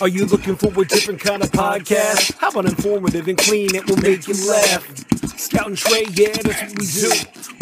Are you looking for a different kind of podcast? How about informative and clean? It will make you laugh. Scout and Trey, yeah, that's what we do.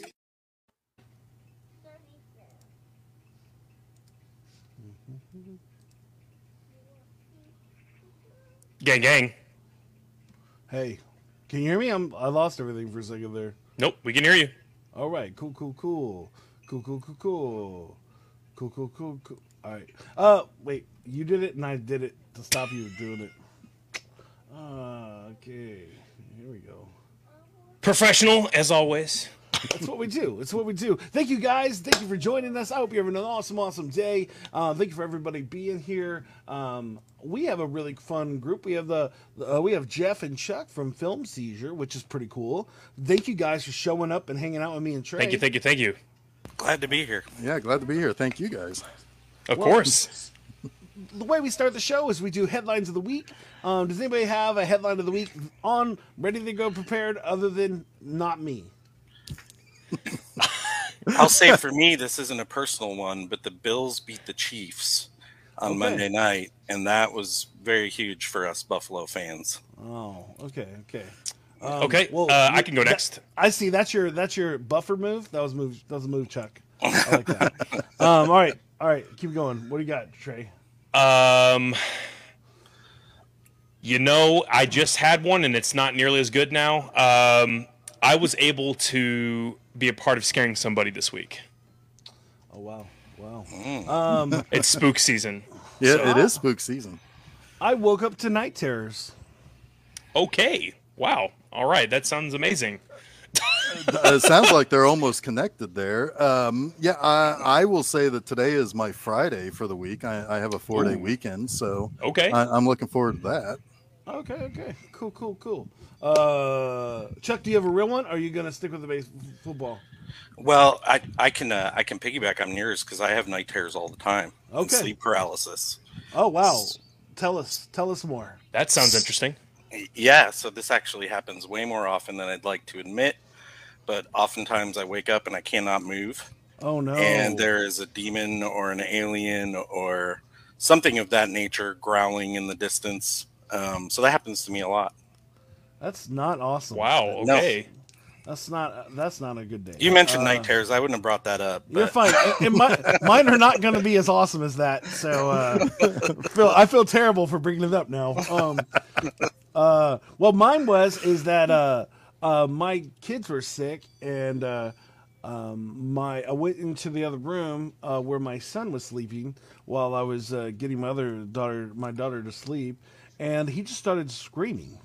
Gang, gang. Hey, can you hear me? I'm, I lost everything for a second there. Nope, we can hear you. All right, cool, cool, cool. Cool, cool, cool, cool. Cool, cool, cool, cool. All right. Uh, wait, you did it and I did it to stop you doing it. Uh, okay, here we go. Professional, as always. That's what we do. It's what we do. Thank you guys. Thank you for joining us. I hope you're having an awesome, awesome day. Uh, thank you for everybody being here. Um, we have a really fun group. We have the uh, we have Jeff and Chuck from Film Seizure, which is pretty cool. Thank you guys for showing up and hanging out with me and Trey. Thank you, thank you, thank you. Glad to be here. Yeah, glad to be here. Thank you guys. Of Well, course. the way we start the show is we do headlines of the week. Um, does anybody have a headline of the week on ready to go prepared other than not me? I'll say for me, this isn't a personal one, but the Bills beat the Chiefs on Okay. Monday night, and that was very huge for us Buffalo fans. Oh, okay, okay. Um, okay, well, uh, I can go that- next. I see. That's your that's your buffer move. That was move. That was a move, Chuck. I like that. um, all right, all right. Keep going. What do you got, Trey? Um, you know, I just had one, and it's not nearly as good now. Um, I was able to be a part of scaring somebody this week. Oh wow, wow. Mm. Um, It's spook season. Yeah, it is spook season. I woke up to night terrors. Okay. Wow. All right. That sounds amazing. Uh, it sounds like they're almost connected there. Um, yeah, I, I will say that today is my Friday for the week. I, I have a four day weekend, so Okay. I, I'm looking forward to that. Okay, okay, cool, cool, cool. Uh, Chuck, do you have a real one? Or are you gonna stick with the base football? Well, I I can uh, I can piggyback on yours because I have night terrors all the time. And Okay. sleep paralysis. Oh wow, tell us, tell us more. that sounds interesting. Yeah, so this actually happens way more often than I'd like to admit, but oftentimes I wake up and I cannot move. Oh no. and there is a demon or an alien or something of that nature growling in the distance. Um, so that happens to me a lot. That's not awesome. Wow. No. That's not that's not a good day. You mentioned Uh, night terrors. I wouldn't have brought that up. You're fine. And my, mine are not going to be as awesome as that. So uh, feel, I feel terrible for bringing it up now. Um, uh, well, mine was is that uh, uh, my kids were sick, and uh, um, my I went into the other room uh, where my son was sleeping while I was uh, getting my other daughter, my daughter, to sleep, and he just started screaming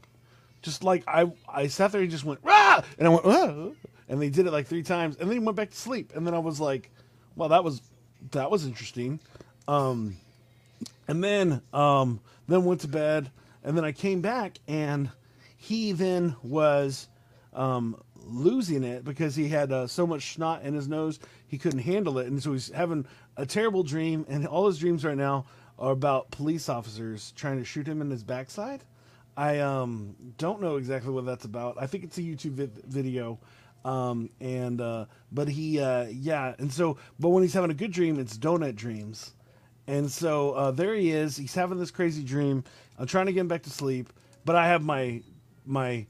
just like I, I sat there and just went Rah! and I went Rah! and they did it like three times, and then he went back to sleep, and then I was like, well, that was that was interesting, um, and then um, then went to bed, and then I came back, and he then was um, losing it because he had uh, so much snot in his nose he couldn't handle it, and so he's having a terrible dream, and all his dreams right now are about police officers trying to shoot him in his backside. I um, don't know exactly what that's about. I think it's a YouTube vid- video. Um, and uh, but he uh, yeah, and so but when he's having a good dream, it's donut dreams. And so uh, there he is. He's having this crazy dream. I'm trying to get him back to sleep, but I have my my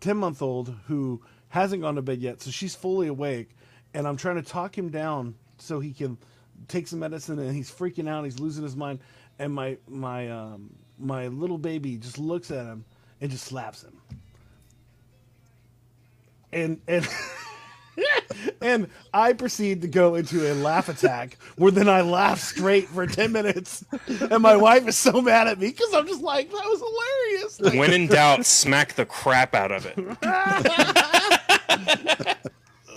ten month old who hasn't gone to bed yet, so she's fully awake, and I'm trying to talk him down so he can take some medicine, and he's freaking out. He's losing his mind, and my my um, my little baby just looks at him and just slaps him, and and. and I proceed to go into a laugh attack where then I laugh straight for 10 minutes. And my wife is so mad at me because I'm just like, that was hilarious. When in doubt, smack the crap out of it.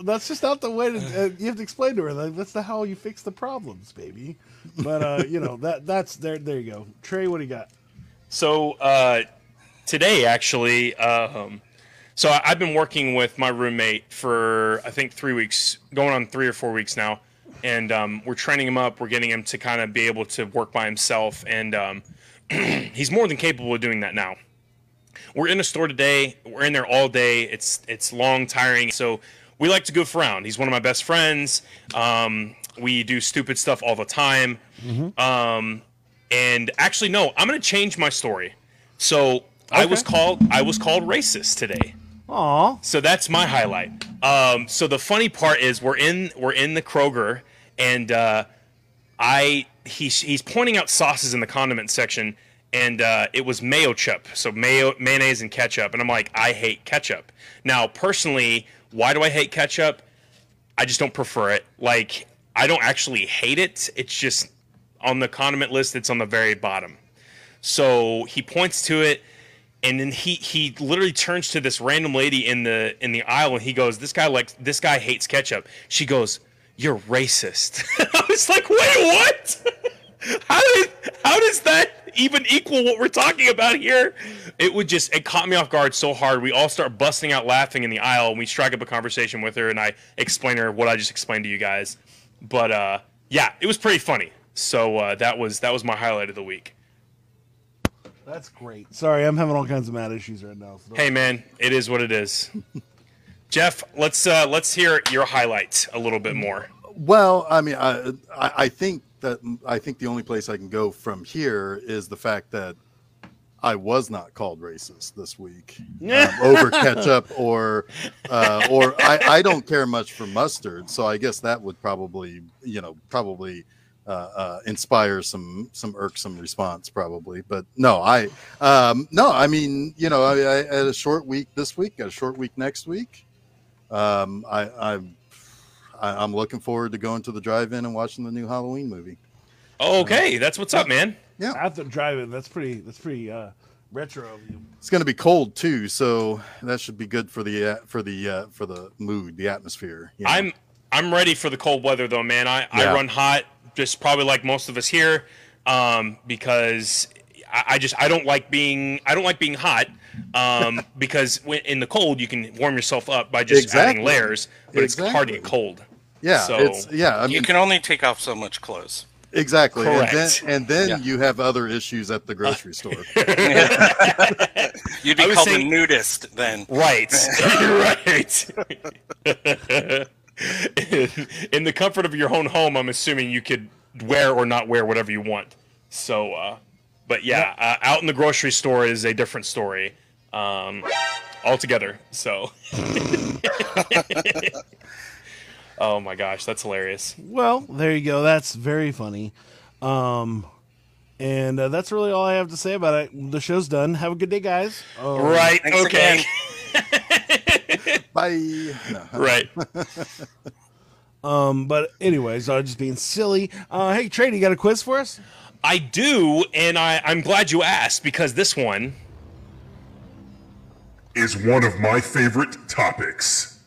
that's just not the way to. Uh, you have to explain to her like, that's the how you fix the problems, baby. But uh, you know that that's there. There you go. Trey, what do you got? So uh, today, actually, um, so I- I've been working with my roommate for I think three weeks, going on three or four weeks now, and um, we're training him up. We're getting him to kind of be able to work by himself, and um, he's more than capable of doing that now. We're in a store today. We're in there all day. It's it's long, tiring. So we like to goof around. He's one of my best friends. Um, we do stupid stuff all the time. Um, and actually, no, I'm gonna change my story. So I was called I was called racist today. Aw, So that's my highlight. Um, so the funny part is we're in we're in the Kroger, and uh, I he's he's pointing out sauces in the condiment section, and uh, it was mayo chup, so mayo mayonnaise and ketchup, and I'm like I hate ketchup. Now personally, why do I hate ketchup? I just don't prefer it. Like I don't actually hate it. It's just on the condiment list. It's on the very bottom. So he points to it, and then he he literally turns to this random lady in the in the aisle, and he goes, "This guy likes this guy hates ketchup." She goes, "You're racist." I was like, "Wait, what? how did how does that even equal what we're talking about here?" It would just it caught me off guard so hard. We all start busting out laughing in the aisle, and we strike up a conversation with her, and I explain her what I just explained to you guys. But uh, yeah, it was pretty funny. So uh, that was that was my highlight of the week. that's great. Sorry, I'm having all kinds of mad issues right now. So Hey man, it is what it is. Jeff, let's uh, let's hear your highlights a little bit more. Well, I mean, I, I I think that I think the only place I can go from here is the fact that I was not called racist this week um, over ketchup or uh, or I, I don't care much for mustard, so I guess that would probably you know probably uh, uh, inspire some some irksome response probably. But no, I um, no, I mean you know I, I had a short week this week, got a short week next week. Um, I, I'm I, I'm looking forward to going to the drive-in and watching the new Halloween movie. Okay, that's what's up, man. Yeah after driving, that's pretty. That's pretty uh, retro of you. It's going to be cold too, so that should be good for the uh, for the uh, for the mood, the atmosphere. you know. I'm I'm ready for the cold weather though, man. I, I run hot, just probably like most of us here, um, because I, I just I don't like being I don't like being hot. Um, because when, in the cold you can warm yourself up by just adding layers, but it's hard to get cold. yeah, so- it's yeah. I You can only take off so much clothes. exactly, Correct. and then and then Yeah. you have other issues at the grocery store. You'd be called saying- a nudist then. Right. right. In, in the comfort of your own home, I'm assuming you could wear or not wear whatever you want. So, uh, but yeah, uh, out in the grocery store is a different story um, altogether. So, oh my gosh, that's hilarious. Well, there you go. That's very funny. Um, and uh, that's really all I have to say about it. The show's done. Have a good day, guys. Um, Right. Thanks okay. again. Bye. No. Right. Um, but anyways, I'm just being silly. Uh, hey, Trey, you got a quiz for us? I do, and I, I'm glad you asked because this one is one of my favorite topics.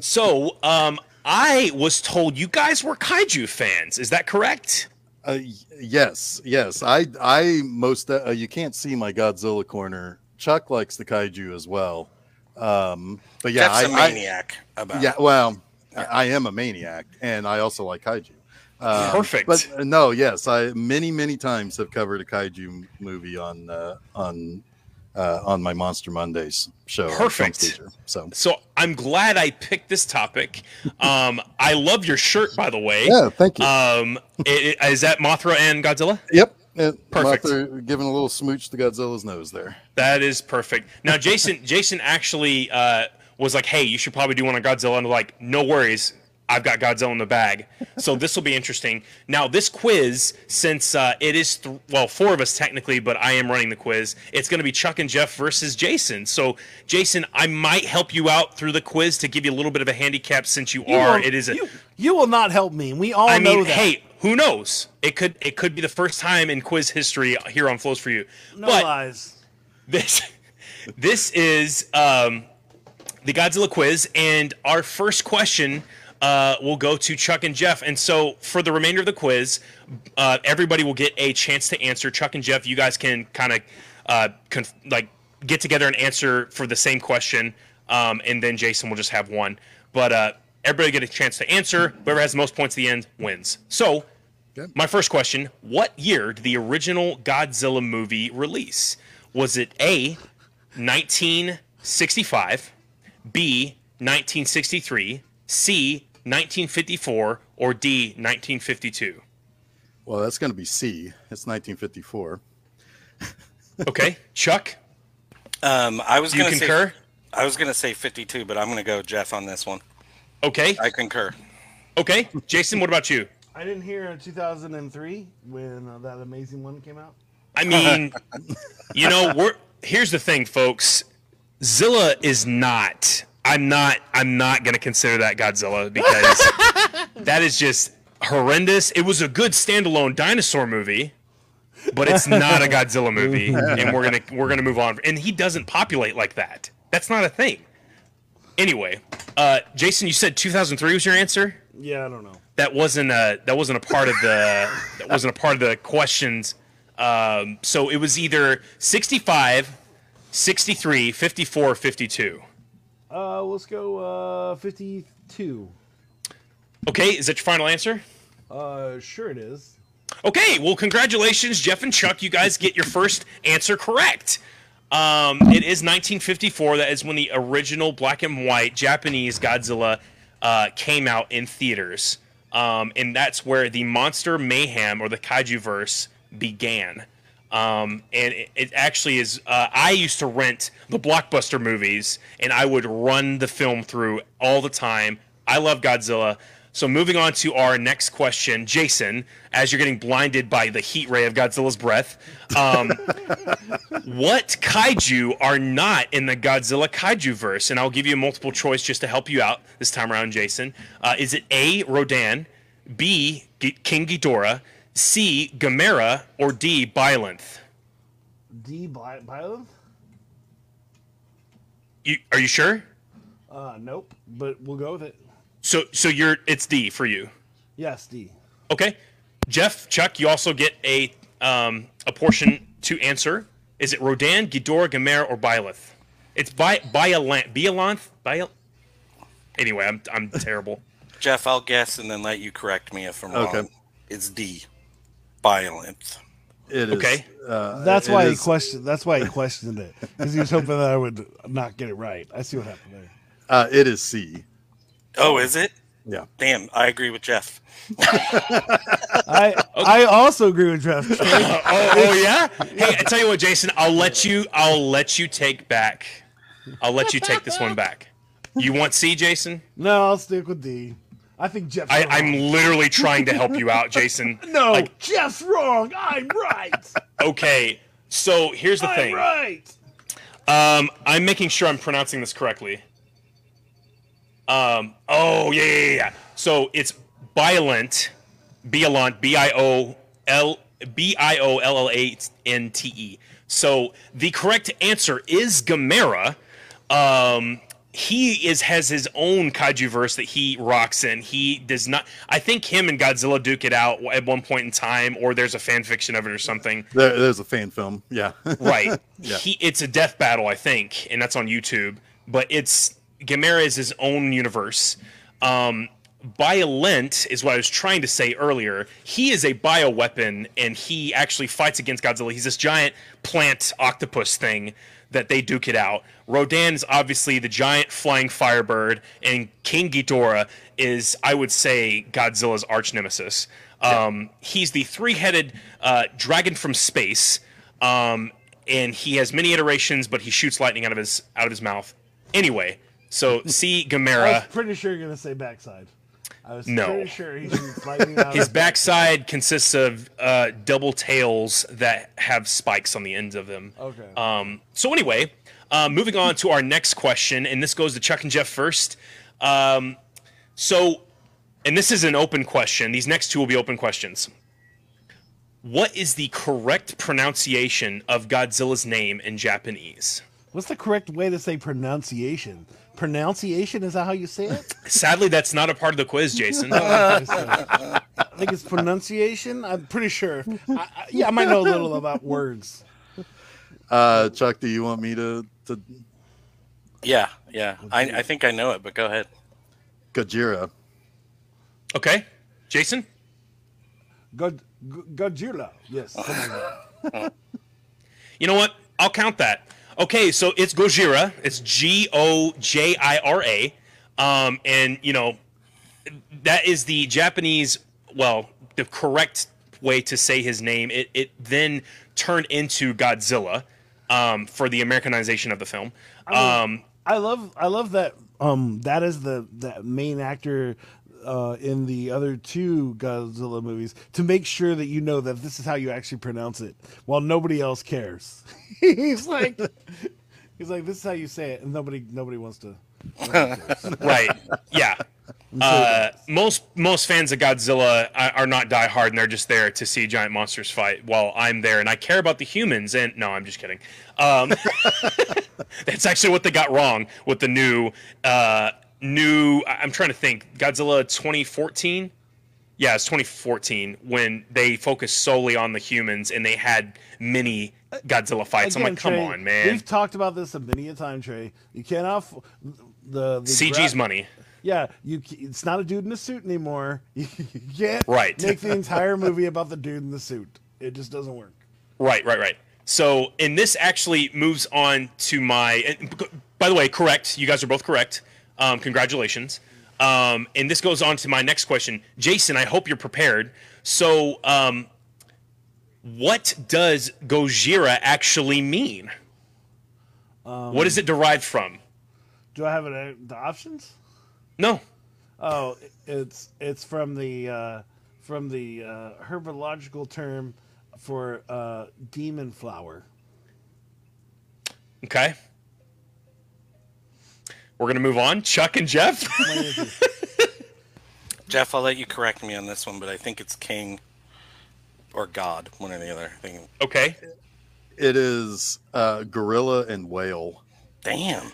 So, um, I was told you guys were kaiju fans. Is that correct? Uh, yes, yes. I I most uh, you can't see my Godzilla corner. Chuck likes the kaiju as well. Um, but yeah, Jeff's I, a I- maniac about Yeah, well, I I am a maniac, and I also like kaiju. Um, Perfect. But uh, no, yes, I many many times have covered a kaiju movie on uh, on uh, on my Monster Mondays show. Perfect. So So I'm glad I picked this topic. Um, I love your shirt, by the way. yeah, thank you. Um, i- i- is that Mothra and Godzilla? yep. Uh, perfect. Mothra giving a little smooch to Godzilla's nose there. That is perfect. Now, Jason, Jason actually uh, was like, "Hey, you should probably do one on Godzilla." And like, "No worries, I've got Godzilla in the bag." So this will be interesting. Now, this quiz, since uh, it is th- well four of us technically, but I am running the quiz. It's going to be Chuck and Jeff versus Jason. So, Jason, I might help you out through the quiz to give you a little bit of a handicap since you, You are. will- It is a. You, you will not help me. We all I know mean, that. hey, who knows? It could it could be the first time in quiz history here on Flows for You. no but lies. this this is um the Godzilla quiz, and our first question uh, will go to Chuck and Jeff. And so, for the remainder of the quiz, uh, everybody will get a chance to answer. Chuck and Jeff, you guys can kind of uh, conf- like get together and answer for the same question, um, and then Jason will just have one. But uh, everybody get a chance to answer. Whoever has the most points at the end wins. So, my first question: What year did the original Godzilla movie release? Was it A, 1965, B, 1963, C, 1954, or D, 1952? Well, that's going to be C. It's 1954. Okay, Chuck, Um, I was you gonna concur? say I was gonna say 52, but I'm gonna go Jeff on this one. Okay, I concur. okay. Jason, what about you? I didn't hear in 2003 when uh, that amazing one came out. I mean, you know, we're here's the thing, folks. Zilla is not. I'm not. I'm not going to consider that Godzilla because that is just horrendous. It was a good standalone dinosaur movie, but it's not a Godzilla movie, and we're gonna we're gonna move on. And he doesn't populate like that. That's not a thing. Anyway, uh, Jason, you said 2003 was your answer. Yeah, I don't know. That wasn't a that wasn't a part of the that wasn't a part of the questions. Um, so it was either 65, 63, 54, 52. Uh, let's go uh 52. Okay, is that your final answer? Uh, sure it is. Okay, well, congratulations, Jeff and Chuck. You guys get your first answer correct. Um, it is 1954. That is when the original black and white Japanese Godzilla uh, came out in theaters. Um, and that's where the monster mayhem or the kaiju verse began. Um, and it, it actually is. Uh, I used to rent the blockbuster movies, and I would run the film through all the time. I love Godzilla. So moving on to our next question, Jason, as you're getting blinded by the heat ray of Godzilla's breath, um, what kaiju are not in the Godzilla kaiju verse? And I'll give you a multiple choice just to help you out this time around, Jason. Uh, is it A. Rodan, B. G- King Ghidorah, C. Gamera, or D. Biollante? D. Bi- Biollante? You, are you sure? Uh, nope. But we'll go with it. So so you're it's D for you. Yes, D. Okay. Jeff, Chuck, you also get a um, a portion to answer. Is it Rodan, Ghidorah, Gamera, or Biollante? It's by Biollante. Biollante? Bio. Anyway, I'm I'm terrible. Jeff, I'll guess and then let you correct me if I'm wrong. Okay. It's D. Violent. It is. Okay. Uh, That's it why he questioned. That's why he questioned it because he was hoping that I would not get it right. I see what happened there. Uh, it is C. Oh, is it? Yeah. Damn, I agree with Jeff. I I also agree with Jeff. Trey. oh, oh yeah. Hey, I tell you what, Jason, I'll let you. I'll let you take back. I'll let you take this one back. You want C, Jason? no, I'll stick with D. I think Jeff's I, wrong. I'm literally trying to help you out, Jason. no, Like, Jeff's wrong. I'm right. okay. So here's the I'm thing. right. Um, I'm making sure I'm pronouncing this correctly. Um, oh yeah, yeah, yeah, yeah. So it's Biollante, Biollante, B I O L B I O L L A N T E. So the correct answer is Gamera. Um, he is has his own kaiju verse that he rocks in. He does not. I think him and Godzilla duke it out at one point in time, or there's a fan fiction of it or something. There, there's a fan film. Yeah. Right. Yeah. He it's a death battle, I think, and that's on YouTube. But it's Gamera is his own universe. Um, Biollante is what I was trying to say earlier. He is a bioweapon, and he actually fights against Godzilla. He's this giant plant octopus thing that they duke it out. Rodan is obviously the giant flying firebird, and King Ghidorah is, I would say, Godzilla's arch nemesis. Um, He's the three-headed uh, dragon from space. Um, and he has many iterations, but he shoots lightning out of his out of his mouth. Anyway, so see Gamera. pretty sure you're gonna say backside. I was No. pretty sure he shoots lightning out His backside consists of uh, double tails that have spikes on the ends of them. Okay. Um, so anyway, uh, moving on to our next question, and this goes to Chuck and Jeff first. Um, so, and this is an open question. These next two will be open questions. What is the correct pronunciation of Godzilla's name in Japanese? What's the correct way to say pronunciation? Pronunciation is that how you say it? Sadly, that's not a part of the quiz, Jason. I think it's pronunciation. I'm pretty sure. I, I, yeah, I might know a little about words. Uh, Chuck, do you want me to to Yeah, yeah. I, I think I know it, but go ahead. Gojira? Okay, Jason. God, Godzilla. Yes. something like that. You know what? I'll count that. Okay, so it's Gojira. It's G O J I R A, um, and you know that is the Japanese. Well, the correct way to say his name. It it then turned into Godzilla um, for the Americanization of the film. Um, I love I love that um that is the that main actor uh in the other two Godzilla movies to make sure that you know that this is how you actually pronounce it while nobody else cares. he's like he's like this is how you say it and nobody nobody wants to right? Yeah. Uh, most most fans of Godzilla are, not diehard, and they're just there to see giant monsters fight. While I'm there, and I care about the humans. And no, I'm just kidding. Um, that's actually what they got wrong with the new uh, new. I'm trying to think. Godzilla 2014. Yeah, it's 2014 when they focused solely on the humans and they had mini Godzilla fights. I'm like, come Trey, on, man. We've talked about this a many a time, Trey. You cannot f- the, the CG's gra- money. Yeah, you. It's not a dude in a suit anymore. You can't Right. make the entire movie about the dude in the suit. It just doesn't work. Right, right, right. So, and this actually moves on to my. and By the way, correct. You guys are both correct. Um, congratulations. Um, and this goes on to my next question, Jason. I hope you're prepared. So, um, what does Gojira actually mean? what is it derived from? Do I have it, uh, the options? No. Oh, it's it's from the uh, from the uh, herbological term for uh, demon flower. Okay. We're gonna move on. Chuck and Jeff. What is it? Jeff, I'll let you correct me on this one, but I think it's king or god, one or the other. I think. okay. It is uh, gorilla and whale. Damn.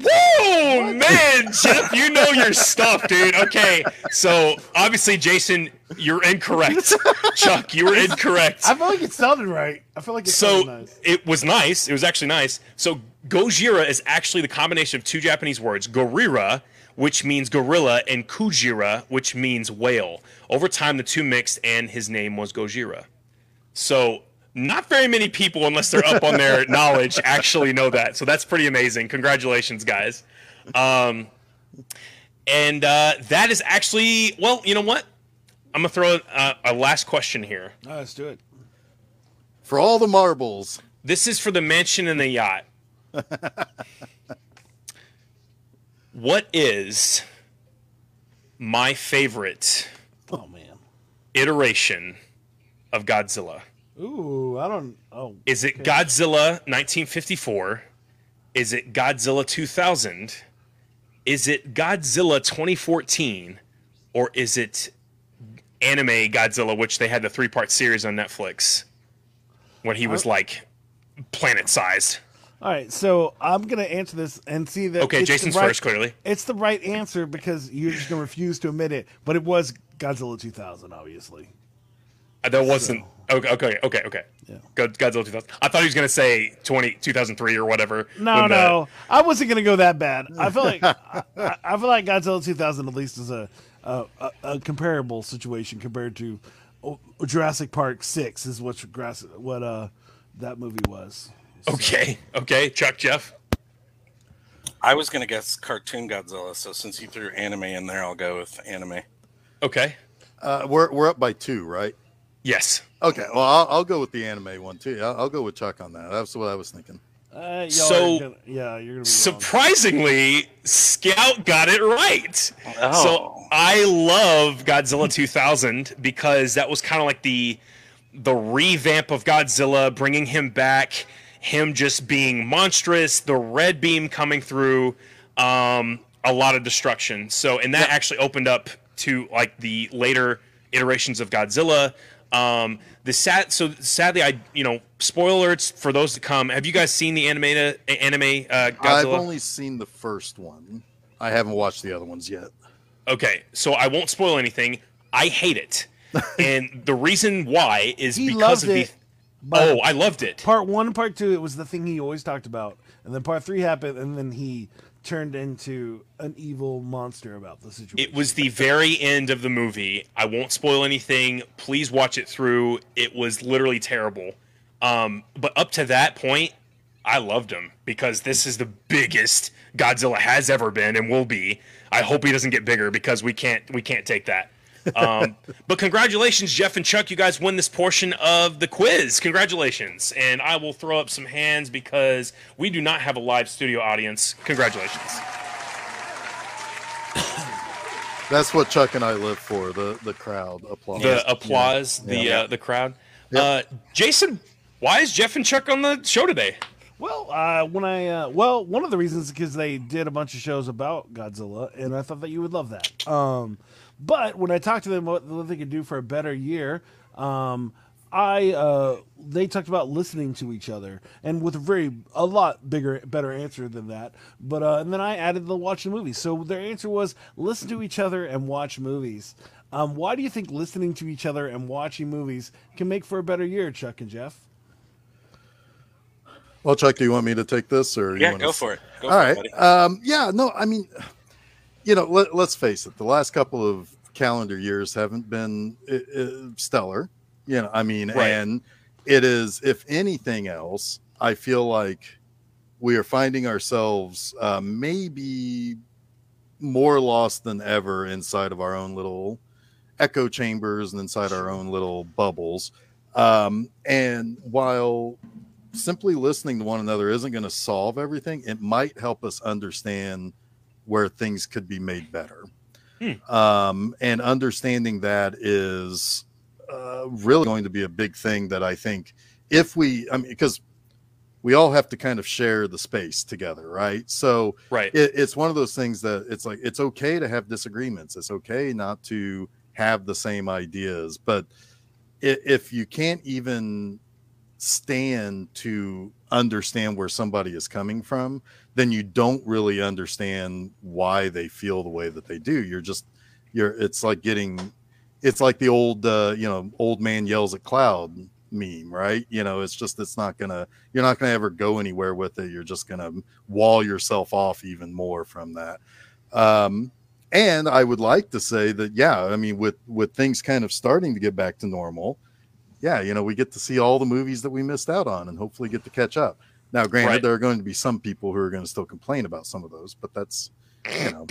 Whoa, man, Jeff, you know your stuff, dude. Okay, so obviously, Jason, you're incorrect. Chuck, you were incorrect. I feel like it sounded right. I feel like it So sounded nice. it was nice. It was actually nice. So Gojira is actually the combination of two Japanese words: gorira, which means gorilla, and kujira, which means whale. Over time, the two mixed, and his name was Gojira. So not very many people, unless they're up on their knowledge, actually know that. So that's pretty amazing. Congratulations, guys. Um, and uh, that is actually well. You know what? I'm gonna throw uh, a last question here. Oh, let's do it. For all the marbles, This is for the mansion and the yacht. what is my favorite Oh man. iteration of Godzilla? Ooh, I don't. Oh, Is it Godzilla 1954? Is it Godzilla 2000? Is it Godzilla 2014? Or is it anime Godzilla, which they had the three part series on Netflix when he was like planet sized? all right. So I'm gonna answer this and see that. Okay, Jason's right- first, clearly. It's the right answer because you're just gonna refuse to admit it. But it was Godzilla 2000, obviously. Uh, There wasn't. Okay, okay, okay, okay. Yeah. God, Godzilla 2000. I thought he was going to say 20, 2003 or whatever. No, when the- no, I wasn't gonna go that bad. I feel like I, I- I feel like Godzilla 2000 at least is a a, a, a comparable situation compared to oh, Jurassic Park Six is what Grass- what uh that movie was. Okay, okay. Chuck, Jeff. I was gonna guess cartoon Godzilla, so since you threw anime in there, I'll go with anime. Okay. uh, we're we're up by two, right? Yes. Okay, well I'll, I'll go with the anime one too. I'll, I'll go with Chuck on that. That's what I was thinking. Uh, y'all So- gonna, yeah, you're gonna be wrong. Surprisingly, Scout got it right. Oh. So I love Godzilla 2000 because that was kind of like the the revamp of Godzilla, bringing him back, him just being monstrous, the red beam coming through, um, a lot of destruction. So, and that actually opened up to like the later iterations of Godzilla. Um, the sad, so sadly, I you know, spoiler alerts for those to come. Have you guys seen the anime anime uh, Godzilla? I've only seen the first one. I haven't watched the other ones yet. Okay, so I won't spoil anything. I hate it, and the reason why is He because of it, but Oh, I loved it. part one and part two, it was the thing he always talked about, and then part three happened, and then he turned into an evil monster about the situation. It was the very end of the movie. I won't spoil anything. Please watch it through. It was literally terrible. Um, but up to that point, I loved him because this is the biggest Godzilla has ever been and will be. I hope he doesn't get bigger because we can't we can't take that. Um, but congratulations, Jeff and Chuck. You guys win this portion of the quiz. Congratulations. And I will throw up some hands because we do not have a live studio audience. Congratulations. That's what Chuck and I live for. The the crowd applause. the applause, the Yeah. Uh, the crowd. Uh, Jason, why is Jeff and Chuck on the show today? Well, uh, when I uh, well, one of the reasons is because they did a bunch of shows about Godzilla, and I thought that you would love that. Um, but when I talked to them what, what they could do for a better year, um, I uh, they talked about listening to each other, and with a very a lot bigger, better answer than that. But uh, and then I added the watch the movies. So their answer was listen to each other and watch movies. Um, why do you think listening to each other and watching movies can make for a better year, Chuck and Jeff? Well, Chuck, do you want me to take this or you Yeah, want go to... for it. Go All for right. it, buddy. Um, yeah, no, I mean, you know, let, let's face it. The last couple of calendar years haven't been uh, uh, stellar. You know, I mean, Right. and it is, if anything else, I feel like we are finding ourselves uh, maybe more lost than ever inside of our own little echo chambers and inside our own little bubbles. Um, and while simply listening to one another isn't going to solve everything, it might help us understand where things could be made better. Um, and understanding that is uh, really going to be a big thing that I think if we, I mean, because we all have to kind of share the space together, right? So Right. it, it's one of those things that it's like it's okay to have disagreements. It's okay not to have the same ideas, but if you can't even stand to understand where somebody is coming from, then you don't really understand why they feel the way that they do. You're just you're it's like getting it's like the old uh, you know, old man yells at cloud meme, right? You know, it's just it's not gonna you're not gonna ever go anywhere with it. You're just gonna wall yourself off even more from that. Um and I would like to say that, yeah, I mean, with with things kind of starting to get back to normal, yeah, you know, we get to see all the movies that we missed out on, and hopefully get to catch up. Now, granted, Right. there are going to be some people who are going to still complain about some of those, but that's you know,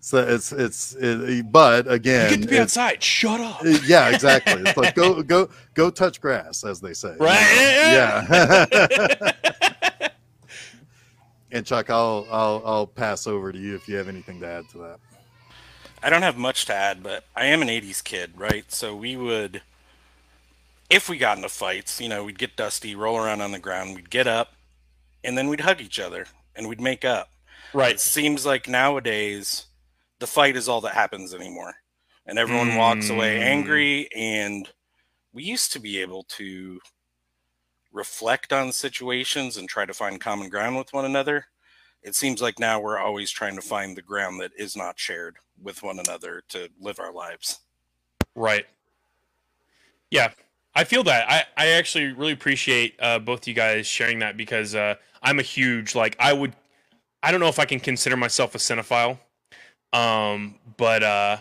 so it's it's it, but You again, get to be it's- outside. Shut up. yeah, exactly. It's like go go go touch grass, as they say. Right. Yeah. and Chuck, I'll I'll I'll pass over to you if you have anything to add to that. I don't have much to add, but I am an 80s kid, right? So we would, if we got into fights, you know, we'd get dusty, roll around on the ground, we'd get up, and then we'd hug each other and we'd make up. It Right. seems like nowadays the fight is all that happens anymore. And everyone walks away Mm. angry. And we used to be able to reflect on situations and try to find common ground with one another. It seems like now we're always trying to find the ground that is not shared with one another to live our lives. Right. Yeah, I feel that. I, I actually really appreciate uh, both you guys sharing that because uh, I'm a huge like I would I don't know if I can consider myself a cinephile, um, but uh,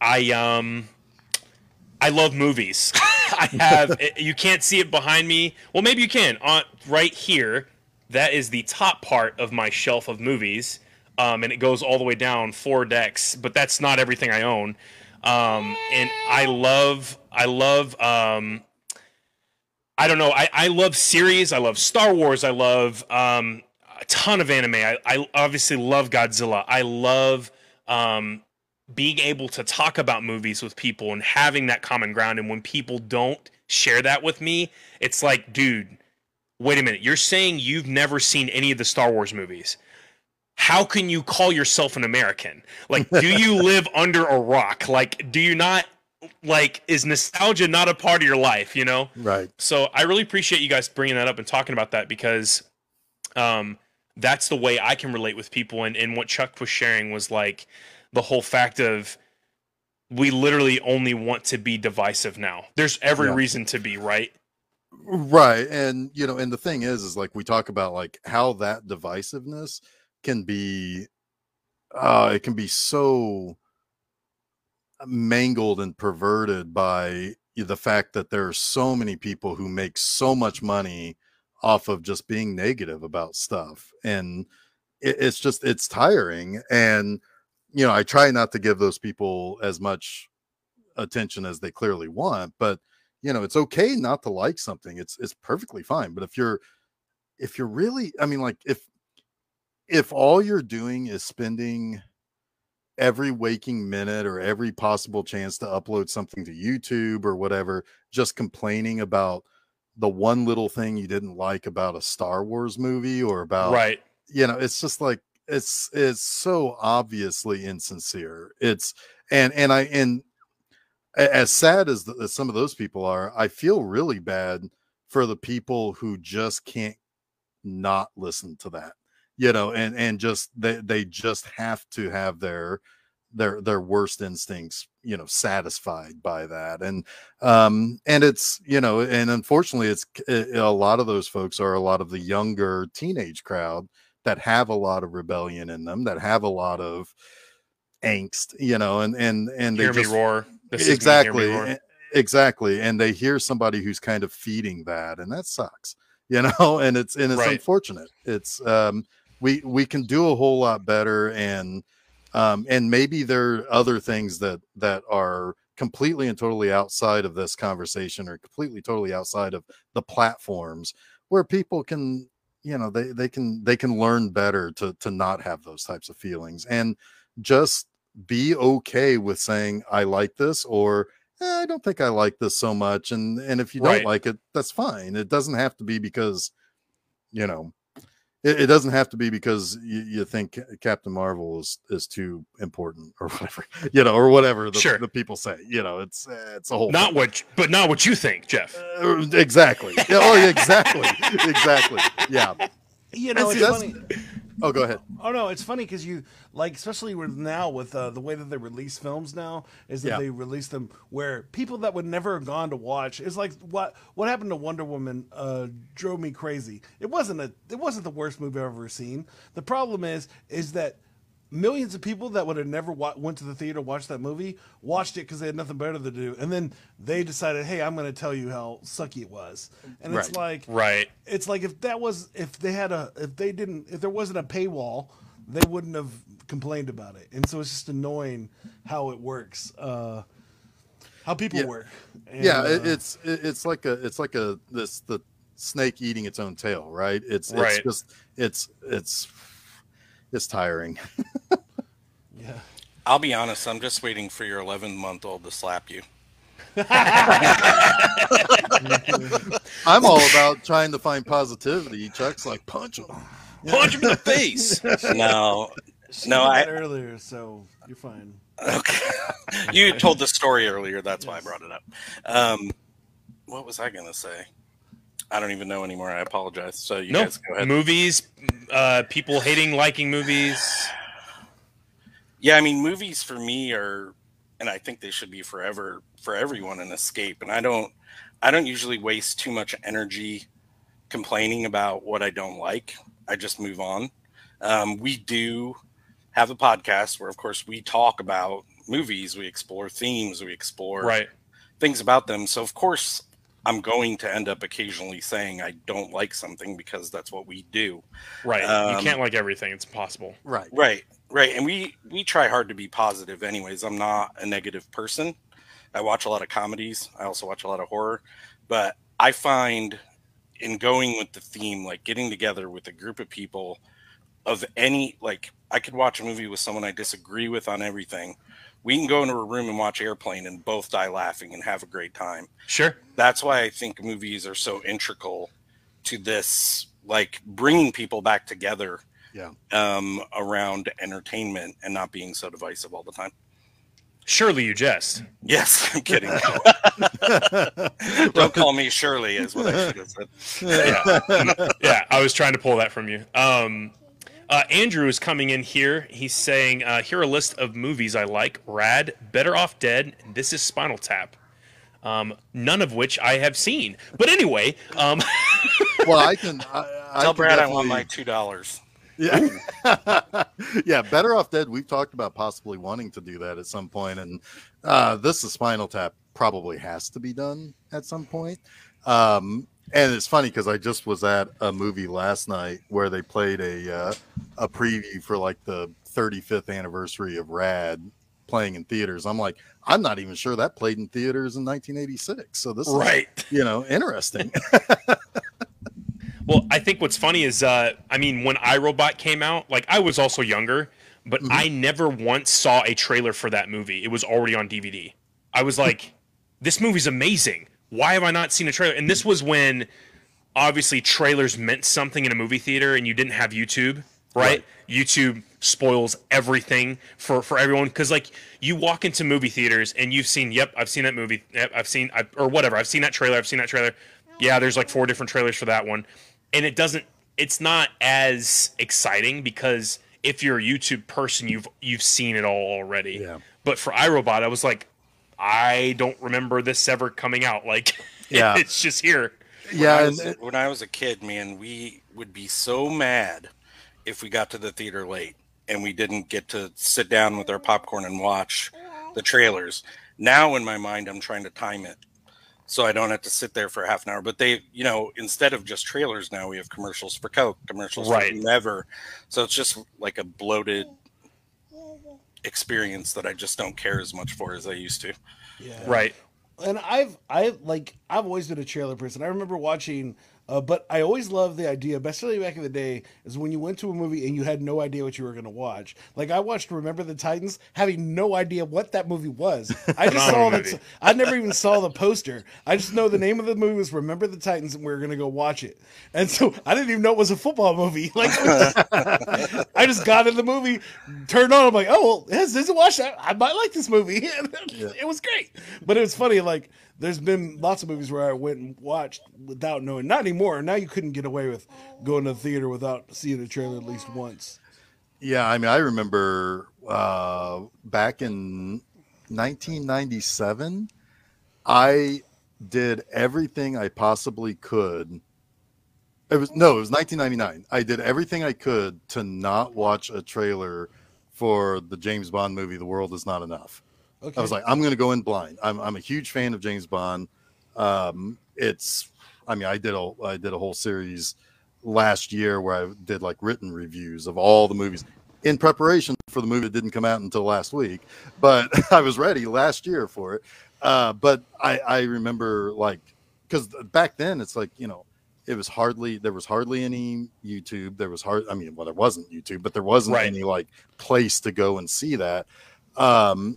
I um I love movies. I have you can't see it behind me. Well, maybe you can on right here. That is the top part of my shelf of movies, um, and it goes all the way down four decks. But that's not everything I own. Um, and I love I love um, I don't know. I, I love series. I love Star Wars. I love um, a ton of anime. I, I obviously love Godzilla. I love um, being able to talk about movies with people and having that common ground. And when people don't share that with me, it's like, dude, wait a minute. You're saying you've never seen any of the Star Wars movies. How can you call yourself an American? Like, do you live under a rock? Like, do you not like is nostalgia not a part of your life you know Right. so i really appreciate you guys bringing that up and talking about that because um that's the way i can relate with people and, and what chuck was sharing was like the whole fact of we literally only want to be divisive now there's every Yeah. reason to be right Right. And you know, and the thing is, is like we talk about like how that divisiveness can be uh it can be so mangled and perverted by the fact that there are so many people who make so much money off of just being negative about stuff and it, it's just it's tiring and you know i try not to give those people as much attention as they clearly want but you know it's okay not to like something it's it's perfectly fine but if you're if you're really i mean like if if all you're doing is spending every waking minute or every possible chance to upload something to YouTube or whatever, just complaining about the one little thing you didn't like about a Star Wars movie or about right you know, it's just like it's it's so obviously insincere. It's and and I and as sad as, the, as some of those people are, I feel really bad for the people who just can't not listen to that you know and and just they they just have to have their their their worst instincts you know satisfied by that and um and it's you know and unfortunately it's a lot of those folks are a lot of the younger teenage crowd that have a lot of rebellion in them that have a lot of angst you know and and and they hear me just roar This is me, me exactly roar. e- exactly and they hear somebody who's kind of feeding that and that sucks you know and it's and it's Right. unfortunate it's um we we can do a whole lot better and um and maybe there are other things that that are completely and totally outside of this conversation or completely totally outside of the platforms where people can you know they they can they can learn better to to not have those types of feelings and just be okay with saying i like this or "Eh, i don't think i like this so much and and if you don't like it that's fine. It doesn't have to be because you know it, it doesn't have to be because you, you think captain marvel is is too important or whatever you know or whatever the, Sure. the people say you know it's uh, it's a whole not thing. what but not what you think jeff Uh, exactly yeah, oh exactly exactly yeah You know, see, it's funny. Oh go ahead Oh no, it's funny because you like, especially with now with uh, the way that they release films now, is that Yeah. they release them where people that would never have gone to watch is like what what happened to Wonder Woman uh, drove me crazy. It wasn't a it wasn't the worst movie I've ever seen. The problem is is that millions of people that would have never wa- went to the theater to watch that movie watched it because they had nothing better to do, and then they decided, hey, I'm going to tell you how sucky it was, and it's like right. it's like if that was if they had a if they didn't if there wasn't a paywall they wouldn't have complained about it. And so it's just annoying how it works uh how people Yeah. work. And, yeah it, uh, it's it, it's like a it's like a this the snake eating its own tail right? It's Right. it's just it's it's it's tiring yeah I'll be honest, I'm just waiting for your 11 month old to slap you. i'm all about trying to find positivity chuck's like punch him punch him in the face No, She no, I earlier so you're fine okay. you told the story earlier. That's why I brought it up. Um, what was I gonna say? I don't even know anymore. I apologize. So you no guys go ahead. movies uh people hating liking movies Yeah, I mean, movies for me are, and I think they should be forever for everyone an escape. And I don't, I don't usually waste too much energy complaining about what I don't like. I just move on. Um, we do have a podcast where, of course, we talk about movies, we explore themes, we explore right things about them. So, of course, I'm going to end up occasionally saying I don't like something because that's what we do. right Um, you can't like everything it's impossible right Right, right. And we we try hard to be positive anyways. I'm not a negative person. I watch a lot of comedies. I also watch a lot of horror, but I find in going with the theme like getting together with a group of people of any like I could watch a movie with someone I disagree with on everything. We can go into a room and watch Airplane and both die laughing and have a great time sure that's why I think movies are so integral to this, like bringing people back together. Yeah. Um, around entertainment and not being so divisive all the time. Surely you jest. Yes, I'm kidding. Don't call me Shirley, is what I should have said. Yeah, yeah. I was trying to pull that from you. Um, uh, Andrew is coming in here. He's saying, uh, "Here are a list of movies I like: Rad, Better Off Dead, and This Is Spinal Tap." Um, none of which I have seen. But anyway, um, Well, I can. I, I Tell can Brad I want definitely- my two dollars. Yeah. yeah, Better Off Dead. We've talked about possibly wanting to do that at some point, and uh, this is Spinal Tap probably has to be done at some point. Um, and it's funny because I just was at a movie last night where they played a uh, a preview for like the 35th anniversary of Rad playing in theaters. I'm like, I'm not even sure that played in theaters in 1986. So this is right. you know interesting. Well, I think what's funny is, uh, I mean, when iRobot came out, like I was also younger, but I never once saw a trailer for that movie. It was already on DVD. I was like, this movie's amazing. Why have I not seen a trailer? And this was when obviously trailers meant something in a movie theater and you didn't have YouTube, right? YouTube spoils everything for for everyone cuz like you walk into movie theaters and you've seen, yep, I've seen that movie. Yep, I've seen I, or whatever. I've seen that trailer. I've seen that trailer. Yeah, there's like four different trailers for that one. And it doesn't it's not as exciting because if you're a YouTube person, you've you've seen it all already. Yeah. But for iRobot, I was like, I don't remember this ever coming out. Like, Yeah. it's just here. yeah, when I, and, was, when I was a kid, man, we would be so mad if we got to the theater late and we didn't get to sit down with our popcorn and watch the trailers. Now, in my mind, I'm trying to time it so I don't have to sit there for half an hour. But they, you know, instead of just trailers, now we have commercials for Coke, commercials Right. for whomever. So it's just like a bloated experience that I just don't care as much for as I used to. Yeah. Right. and I've I like I've always been a trailer person. I remember watching, uh, but I always loved the idea, especially back in the day, is when you went to a movie and you had no idea what you were going to watch. Like I watched Remember the Titans, having no idea what that movie was. I just saw that. I never even saw the poster. I just know the name of the movie was Remember the Titans, and we are going to go watch it. And so I didn't even know it was a football movie. Like I just got in the movie, turned on. I'm like, oh, well, this watched? I, I might like this movie. it was great, but it was funny. Like, there's been lots of movies where I went and watched without knowing. Not anymore. Now you couldn't get away with going to the theater without seeing a trailer at least once. Yeah, I mean, I remember uh, back in 1997, I did everything I possibly could. It was no, it was 1999. I did everything I could to not watch a trailer for the James Bond movie, The World Is Not Enough. Okay. I was like, I'm going to go in blind. I'm, I'm a huge fan of James Bond. Um, it's, I mean, I did a, I did a whole series last year where I did like written reviews of all the movies in preparation for the movie that didn't come out until last week. But I was ready last year for it. Uh, but I, I remember like, because back then it's like, you know, it was hardly there was hardly any YouTube. There was hard. I mean, well, there wasn't YouTube, but there wasn't Right. any like place to go and see that. Um,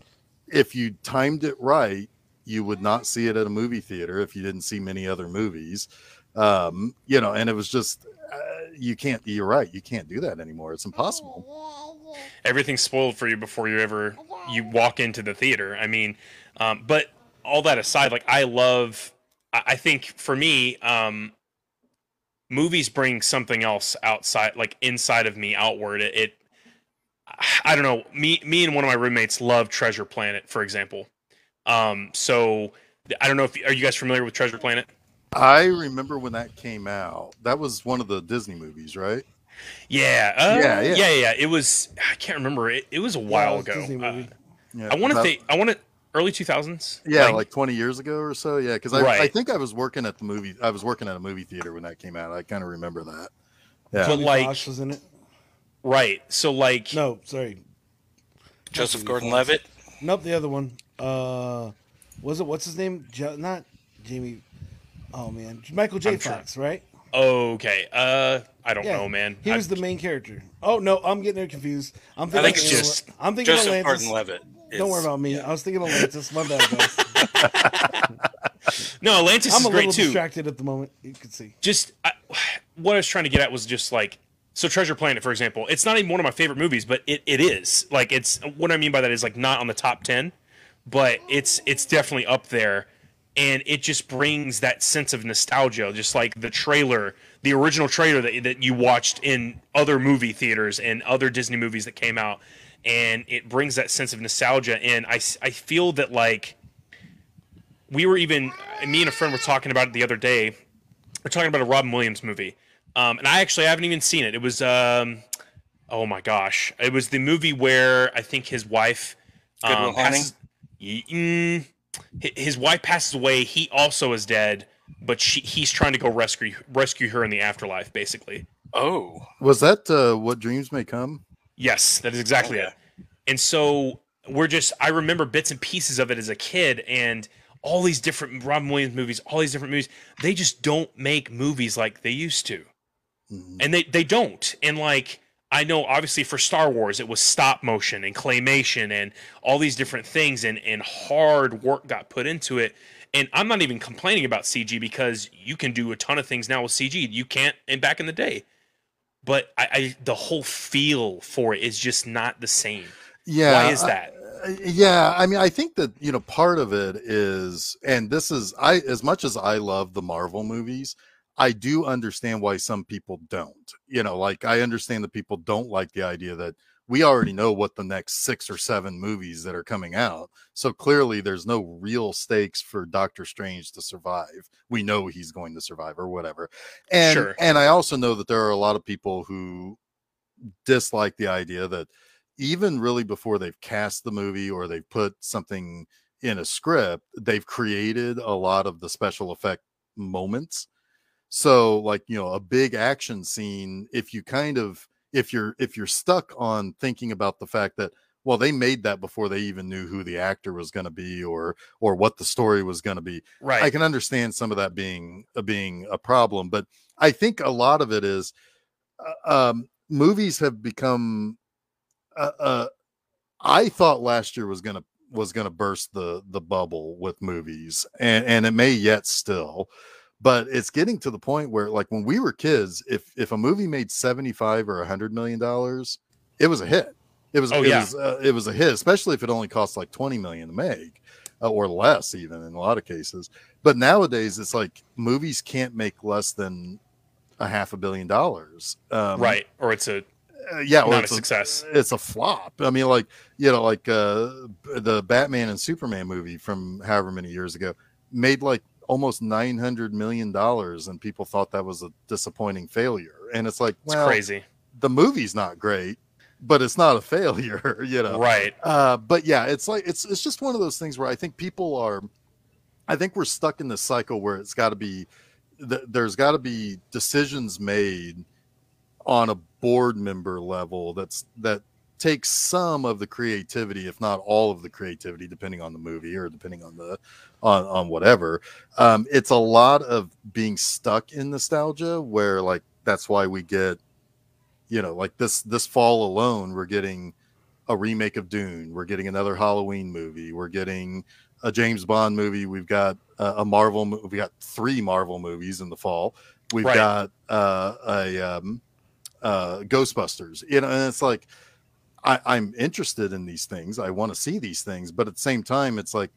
if you timed it right, you would not see it at a movie theater if you didn't see many other movies. Um, you know, and it was just uh, you can't. You're right. You can't do that anymore. It's impossible. Everything's spoiled for you before you ever you walk into the theater. I mean, um, but all that aside, like I love. I, think for me, um, movies bring something else outside, like inside of me, outward. It, it I don't know. Me, me, and one of my roommates love Treasure Planet, for example. Um, so I don't know if are you guys familiar with Treasure Planet? I remember when that came out. That was one of the Disney movies, right? Yeah, uh, Yeah, yeah, yeah. yeah, yeah. It was. I can't remember. It, it was a while it was ago. Disney Uh. Yeah, I want to that- say. I want to early two thousands. Yeah, like, 20 years ago or so. Yeah, because I, I think I was working at the movie. I was working at a movie theater when that came out. I kind of remember that. Yeah. But like- Foxx was in it. Right. So like, No, sorry. Joseph Gordon-Levitt. Nope, the other one. Uh, was it what's his name? Jo- not Jamie. Oh man, Michael J. I'm trying- Fox, right? okay. Uh, I don't know, man. He I- was the main character. Oh no, I'm getting it confused. I'm thinking. I thinking. think it's of- just I'm thinking Joseph Atlantis. Gordon-Levitt. Don't worry about me. I was thinking Atlantis. My bad, guys. no. Atlantis I'm is a great little too. distracted at the moment. You can see. Just I, what I was trying to get at was just like so Treasure Planet, for example. It's not even one of my favorite movies, but it, it is like it's what I mean by that is like not on the top ten. but it's it's definitely up there, and it just brings that sense of nostalgia, just like the trailer, the original trailer that that you watched in other movie theaters and other Disney movies that came out, and it brings that sense of nostalgia. And i, I feel that like we were even me and a friend were talking about it the other day. We're talking about a Robin Williams movie, um, and I actually haven't even seen it. It was um, oh my gosh, it was the movie where I think his wife um, passes, y- mm, his wife passes away. He also is dead, but she he's trying to go rescue rescue her in the afterlife, basically. Oh, Was that uh, what dreams may come? Yes, that is exactly Okay. it. And so we're just I remember bits and pieces of it as a kid and all these different Robin Williams movies, all these different movies, they just don't make movies like they used to. Mhm. And they they don't. And like I know obviously for Star Wars it was stop motion and claymation and all these different things and and hard work got put into it. And I'm not even complaining about CG because you can do a ton of things now with CG you can't and back in the day. But I, I the whole feel for it is just not the same. Yeah. Why is I- that? Uh, yeah i mean i think that you know part of it is and this is i as much as i love the marvel movies i do understand why some people don't you know like i understand that people don't like the idea that we already know what the next six or seven movies that are coming out so clearly there's no real stakes for doctor strange to survive we know he's going to survive or whatever and Sure. and i also know that there are a lot of people who dislike the idea that even really before they've cast the movie or they've put something in a script, they've created a lot of the special effect moments. So like, you know, a big action scene, if you kind of if you're if you're stuck on thinking about the fact that well they made that before they even knew who the actor was going to be or or what the story was going to be Right. I can understand some of that being uh, being a problem, but I think a lot of it is uh, um, movies have become. Uh, uh, I thought last year was gonna was gonna burst the the bubble with movies, and and it may yet still, but it's getting to the point where like when we were kids, if if a movie made seventy five or a hundred million dollars, it was a hit. It was Oh, it yeah. was uh, it was a hit, especially if it only cost like twenty million to make uh, or less even in a lot of cases. But nowadays, it's like movies can't make less than a half a billion dollars. Um, right. Or it's a uh, yeah, or not a it's success. It's a flop. I mean, like you know, like uh, the Batman and Superman movie from however many years ago made like almost nine hundred million dollars, and people thought that was a disappointing failure. And it's like, It's crazy. the movie's not great, but it's not a failure, you know. Right. Uh, but yeah, it's like it's it's just one of those things where I think people are, I think we're stuck in this cycle where it's got to be, th- there's got to be decisions made on a board member level that's that takes some of the creativity, if not all of the creativity, depending on the movie or depending on the on on whatever. Um, it's a lot of being stuck in nostalgia, where like that's why we get, you know, like this this fall alone, we're getting a remake of Dune. We're getting another Halloween movie. We're getting a James Bond movie. We've got uh, a Marvel. mo- We got three Marvel movies in the fall. We've Right. got uh, a um, uh, Ghostbusters. You know, and it's like I, I'm interested in these things. I want to see these things, but at the same time, it's like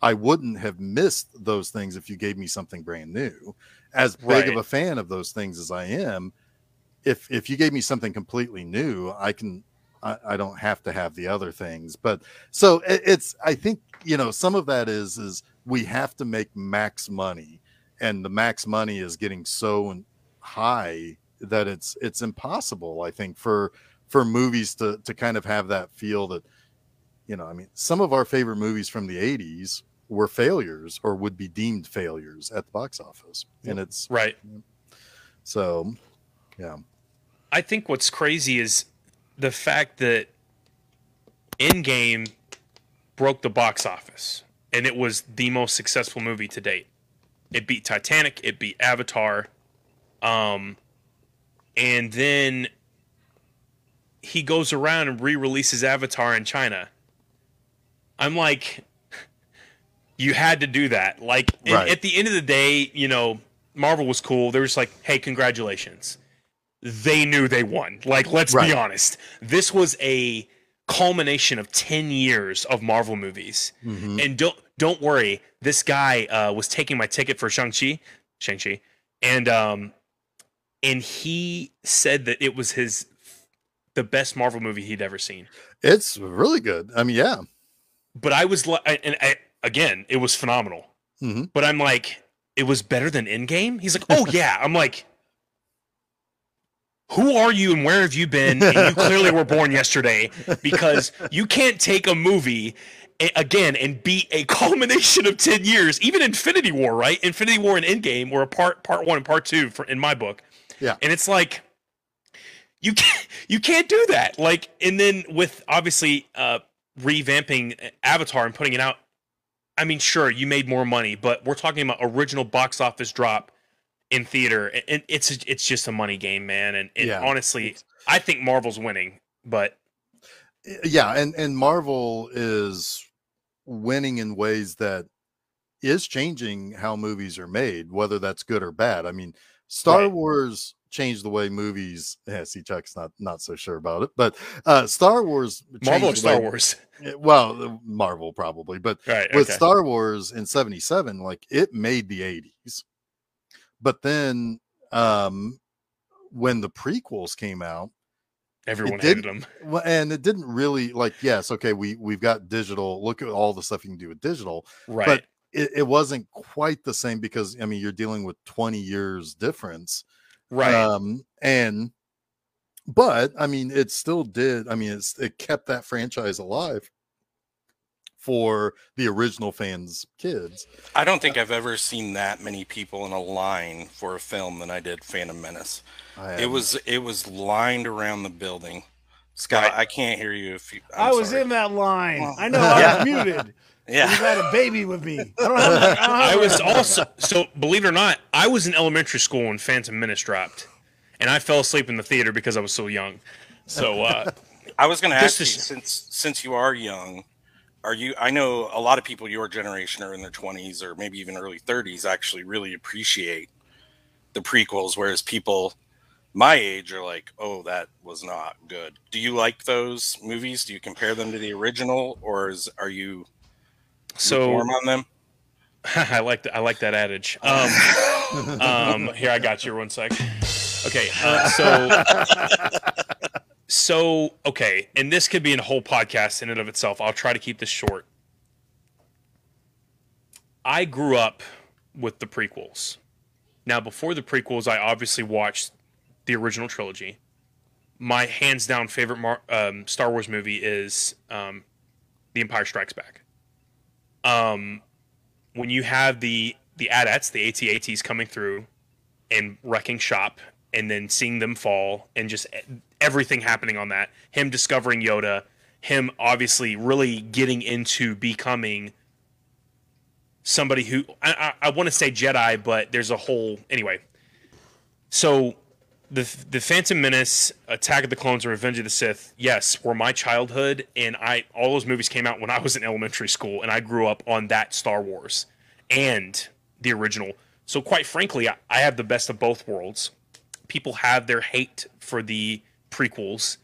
I wouldn't have missed those things if you gave me something brand new. As big of a fan of those things as I am, if if you gave me something completely new, I can I, I don't have to have the other things. But so it, it's I think you know some of that is is we have to make max money, and the max money is getting so high that it's it's impossible. I think for for movies to to kind of have that feel that you know I mean some of our favorite movies from the 80s were failures or would be deemed failures at the box office and it's Right. so yeah I think what's crazy is the fact that Endgame broke the box office and it was the most successful movie to date. It beat Titanic, it beat Avatar. Um and then he goes around and re-releases Avatar in China. I'm like you had to do that. Like Right. at the end of the day, you know, Marvel was cool. They were just like, "Hey, congratulations." they knew they won. Like, let's Right. be honest. This was a culmination of 10 years of Marvel movies. Mhm. And don't don't worry, this guy uh, was taking my ticket for Shang-Chi, Shang-Chi, and um and he said that it was his the best Marvel movie he'd ever seen. It's really good. I mean, yeah. But I was like and I, again, it was phenomenal. Mhm. But I'm like it was better than Endgame? He's like, "Oh yeah." I'm like who are you and where have you been? And you clearly were born yesterday because you can't take a movie again and beat a culmination of 10 years. Even Infinity War, right? Infinity War and Endgame were a part part 1 and part 2 for, in my book. Yeah. And it's like you can't you can't do that. Like and then with obviously uh revamping Avatar and putting it out I mean, sure, you made more money, but we're talking about original box office drop in theater, and- it's it's just a money game, man. And, and Yeah. honestly, I think Marvel's winning, but yeah and and marvel is winning in ways that is changing how movies are made whether that's good or bad i mean star Right. wars changed the way movies yeah see chuck's not not so sure about it but uh star wars Marvel or Star way- Wars, eh, well uh, marvel probably but right? with okay. Star Wars in 77, like it made the 80s. But then um when the prequels came out, Everyone hated them. well, and it didn't really like yes, okay, we we've got digital. Look at all the stuff you can do with digital. Right. But It, it wasn't quite the same because I mean you're dealing with 20 years difference. Right. Um and but I mean it still did. I mean it's it kept that franchise alive for the original fans' kids. I don't think I've ever seen that many people in a line for a film than I did Phantom Menace. It was it was lined around the building. Scott, Right. I can't hear you if you. I'm I was sorry. in that line. Well, I know I was muted. You had a baby with me. I don't have. I, I was also so believe it or not, I was in elementary school when Phantom Menace dropped, and I fell asleep in the theater because I was so young. So uh, I was going to Just ask you since since you are young, are you? I know a lot of people your generation are in their 20s or maybe even early 30s actually really appreciate the prequels, whereas people my age are like, "Oh, that was not good." Do you like those movies? Do you compare them to the original, or is are you so lukewarm on them? I like that. I like that adage. Um, um, here I got you one sec. Okay, uh, so so okay, and this could be a whole podcast in and of itself. I'll try to keep this short. I grew up with the prequels. Now, before the prequels, I obviously watched the original trilogy. My hands down favorite Mar- um, Star Wars movie is um, The Empire Strikes Back. Um, when you have the the AT-ATs, the AT-ATs coming through and wrecking shop, and then seeing them fall, and just everything happening on that. Him discovering Yoda, him obviously really getting into becoming somebody who I, I, I want to say Jedi, but there's a whole anyway. So the the Phantom Menace, Attack of the Clones, and Revenge of the Sith, yes, were my childhood, and I all those movies came out when I was in elementary school, and I grew up on that Star Wars and the original. So quite frankly, I, I have the best of both worlds. People have their hate for the prequels.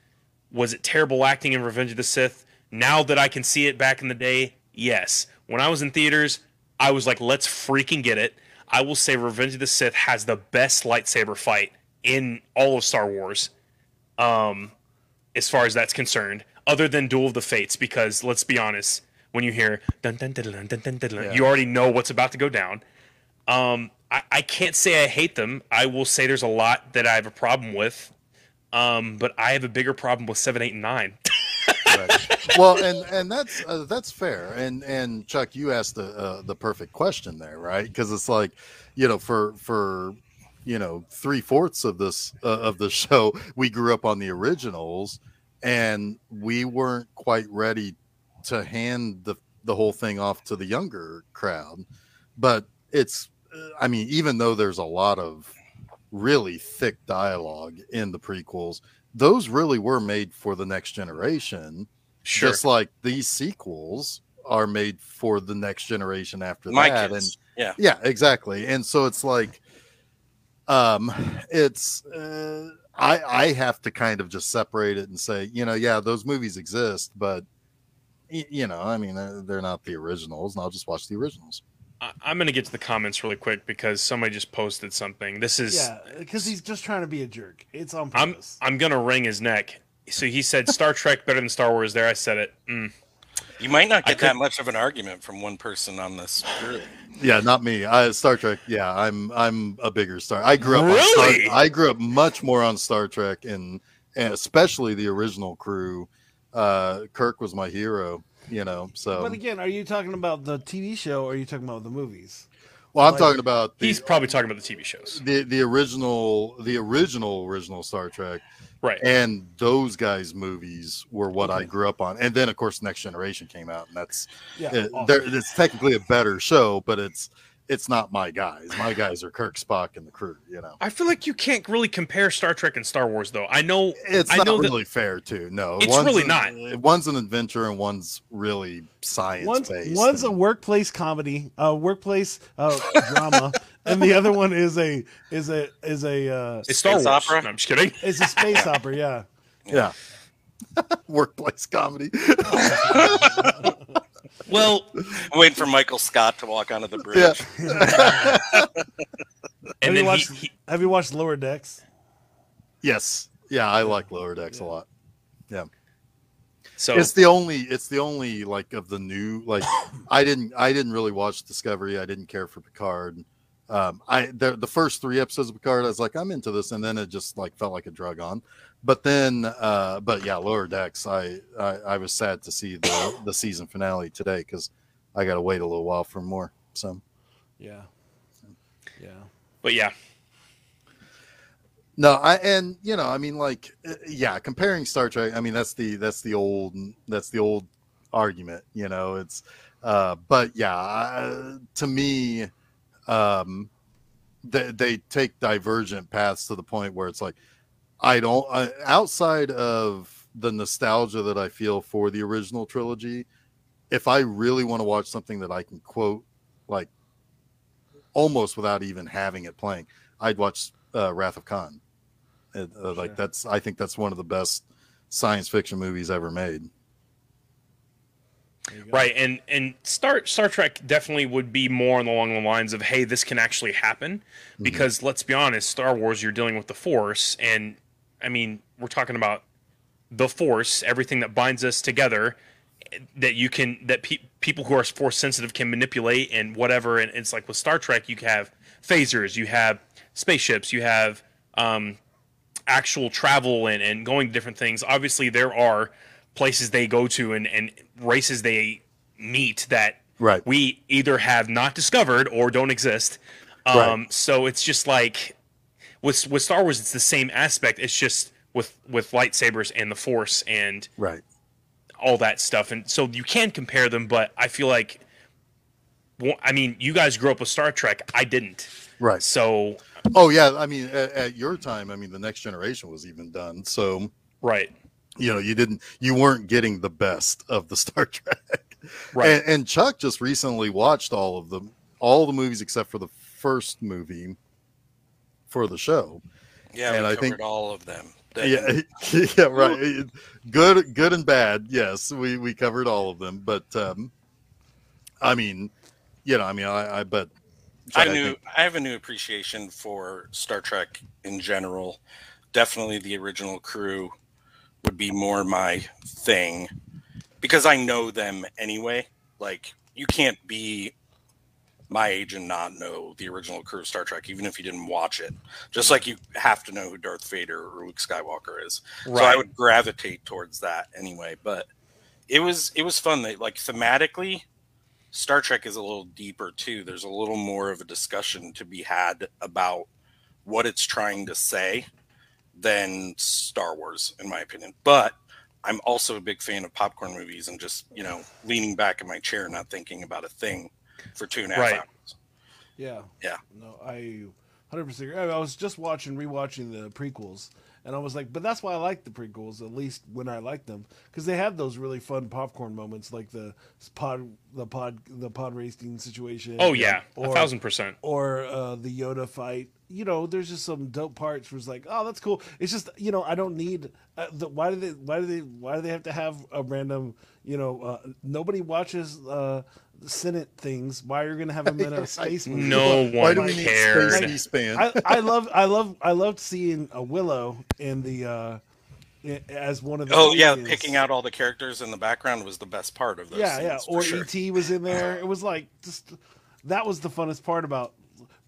Was it terrible acting in Revenge of the Sith? Now that I can see it back in the day, yes. When I was in theaters, I was like, let's freaking get it. I will say Revenge of the Sith has the best lightsaber fight in all of Star Wars, um, as far as that's concerned, other than Duel of the Fates, because let's be honest, when you hear dun dun dun dun dun dun dun, Yeah. you already know what's about to go down. Um, I, I can't say I hate them. I will say there's a lot that I have a problem with. Um, but I have a bigger problem with seven, eight, and nine. Right. well, and and that's uh, that's fair. And and Chuck, you asked the uh, the perfect question there, right? Because it's like, you know, for for you know three fourths of this uh, of the show, we grew up on the originals, and we weren't quite ready to hand the the whole thing off to the younger crowd. But it's, I mean, even though there's a lot of really thick dialogue in the prequels, those really were made for the next generation Sure. just like these sequels are made for the next generation after My that kids. yeah. yeah exactly and so it's like um it's uh, I I have to kind of just separate it and say, you know, yeah, those movies exist, but you know, I mean, they're, they're not the originals, and I'll just watch the originals. I- I'm gonna get to the comments really quick because somebody just posted something. This is Yeah, because he's just trying to be a jerk. It's on purpose. I'm. I'm gonna wring his neck. So he said Star Trek better than Star Wars. There, I said it. Mm. You might not I get that much of an argument from one person on this. Really. Yeah, not me. I, Star Trek. Yeah, I'm I'm a bigger Star. I grew up. On Really? Star, I grew up much more on Star Trek, and, and especially the original crew. Uh, Kirk was my hero. You know, so but again, are you talking about the TV show or are you talking about the movies? well, I'm like- talking about the, He's probably talking about the TV shows, the the original the original original Star Trek. Right? and those guys' movies were what I grew up on. And then, of course, Next Generation came out, and that's Yeah, it, awesome. it's technically a better show, but it's it's not my guys. My guys are Kirk, Spock, and the crew. You know, I feel like you can't really compare Star Trek and Star Wars, though. I know it's I not know that- really fair, too. No, It's one's really an- not. One's an adventure, and one's really science One's, based. one's a workplace comedy, a workplace uh, drama, and the other one is a is a is a uh, it's Star Space Wars. opera? No, I'm just kidding. It's a space opera. Yeah, yeah. Workplace comedy. Well, I'm waiting for Michael Scott to walk onto the bridge. Yeah. have and you watched he, he Have you watched Lower Decks? yes. Yeah, I like Lower Decks a lot. Yeah. So it's the only it's the only like of the new like i didn't i didn't really watch discovery i didn't care for picard um i the, the first three episodes of picard i was like i'm into this and then it just like felt like a drug on but then uh but yeah lower decks i i, I was sad to see the the season finale today because i gotta wait a little while for more so Yeah, yeah. but yeah, No, I and you know, I mean, like, uh, yeah, comparing Star Trek. I mean, that's the that's the old that's the old argument. You know, it's, uh, but yeah, uh, to me, um, they they take divergent paths to the point where it's like, I don't uh, outside of the nostalgia that I feel for the original trilogy. If I really want to watch something that I can quote, like, almost without even having it playing, I'd watch uh, Wrath of Khan. Uh, Like Sure. that's, I think that's one of the best science fiction movies ever made. There you go. right. And and Star Star Trek definitely would be more along the lines of, hey, this can actually happen. Because let's be honest, Star Wars, you're dealing with the Force, and I mean, we're talking about the Force, everything that binds us together, that you can that pe- people who are Force sensitive can manipulate and whatever. And it's like with Star Trek, you have phasers, you have spaceships, you have um, actual travel and, and going to different things. Obviously, there are places they go to and, and races they meet that Right. we either have not discovered or don't exist. Right. Um, So it's just like with with Star Wars, it's the same aspect. It's just with with lightsabers and the Force and Right. all that stuff. And so you can compare them, but I feel like, well, I mean, you guys grew up with Star Trek. I didn't. Right. So Oh yeah. I mean, at, at your time, I mean, the next generation was even done. So right, you know, you didn't, you weren't getting the best of the Star Trek. right, And, and Chuck just recently watched all of them, all the movies except for the first movie for the show. Yeah, And I think- all of them. Yeah, yeah, right. Good, good and bad. Yes, we we covered all of them. But um, I mean, you know, I mean, I, I but I Chuck, knew think- I have a new appreciation for Star Trek in general. Definitely the original crew would be more my thing because I know them anyway. Like you can't be my age and not know the original crew of Star Trek, even if you didn't watch it. Just like you have to know who Darth Vader or Luke Skywalker is. So I would gravitate towards that anyway. But it was it was fun. That like thematically, Star Trek is a little deeper too. There's a little more of a discussion to be had about what it's trying to say than Star Wars, in my opinion. But I'm also a big fan of popcorn movies and just you know leaning back in my chair, not thinking about a thing for two and a half Right. hours. Yeah. Yeah. No, I hundred percent. I was just watching, rewatching the prequels, and I was like, but that's why I like the prequels, at least when I like them, because they have those really fun popcorn moments, like the pod, the pod, the pod racing situation. Oh yeah, a thousand percent. or uh, the Yoda fight. You know, there's just some dope parts where it's like, oh, that's cool. It's just, you know, I don't need. Uh, the, why do they? Why do they? Why do they have to have a random? You know, uh, nobody watches uh, Senate things. Why are you going to have them in a space movie? No Why one do we need cared. space C-SPAN? I, I love, I love, I loved seeing a Willow in the uh, as one of the. Oh yeah, picking out all the characters in the background was the best part of those. Yeah, yeah. scenes, for Or sure. ET was in there. It was like just that was the funnest part about.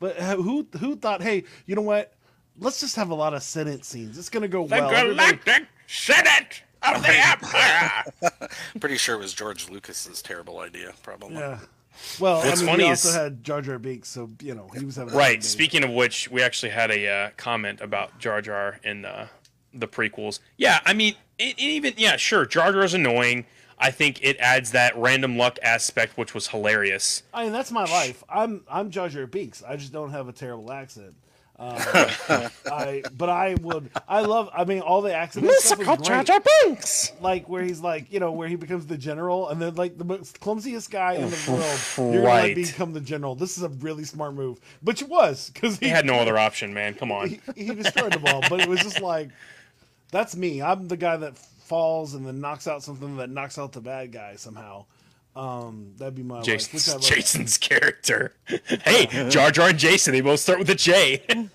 But who who thought, hey, you know what? Let's just have a lot of Senate scenes. It's gonna go The well. Everybody- Galactic Senate of the Empire. Pretty sure it was George Lucas's terrible idea, probably. Yeah. Well, What's I mean, funny he is- also had Jar Jar Binks, so you know he was having Right. good. Speaking of which, we actually had a uh, comment about Jar Jar in uh, the prequels. Yeah, I mean, it, it even yeah, sure, Jar Jar is annoying. I think it adds that random luck aspect, which was hilarious. I mean, that's my life. I'm I'm Jar Jar Binks. I just don't have a terrible accent. Um, I but I would I love I mean all the accent stuff is great. Binks. like where he's like, you know, where he becomes the general, and then like the most clumsiest guy in the world, you're gonna become the general. This is a really smart move, but it was because He had no other option, man. Come on. He, he destroyed the ball but it was just like, that's me. I'm the guy that falls and then knocks out something that knocks out the bad guy somehow. Um, that'd be my Jason's. Jason's character. hey, Jar Jar and Jason, they both start with a J.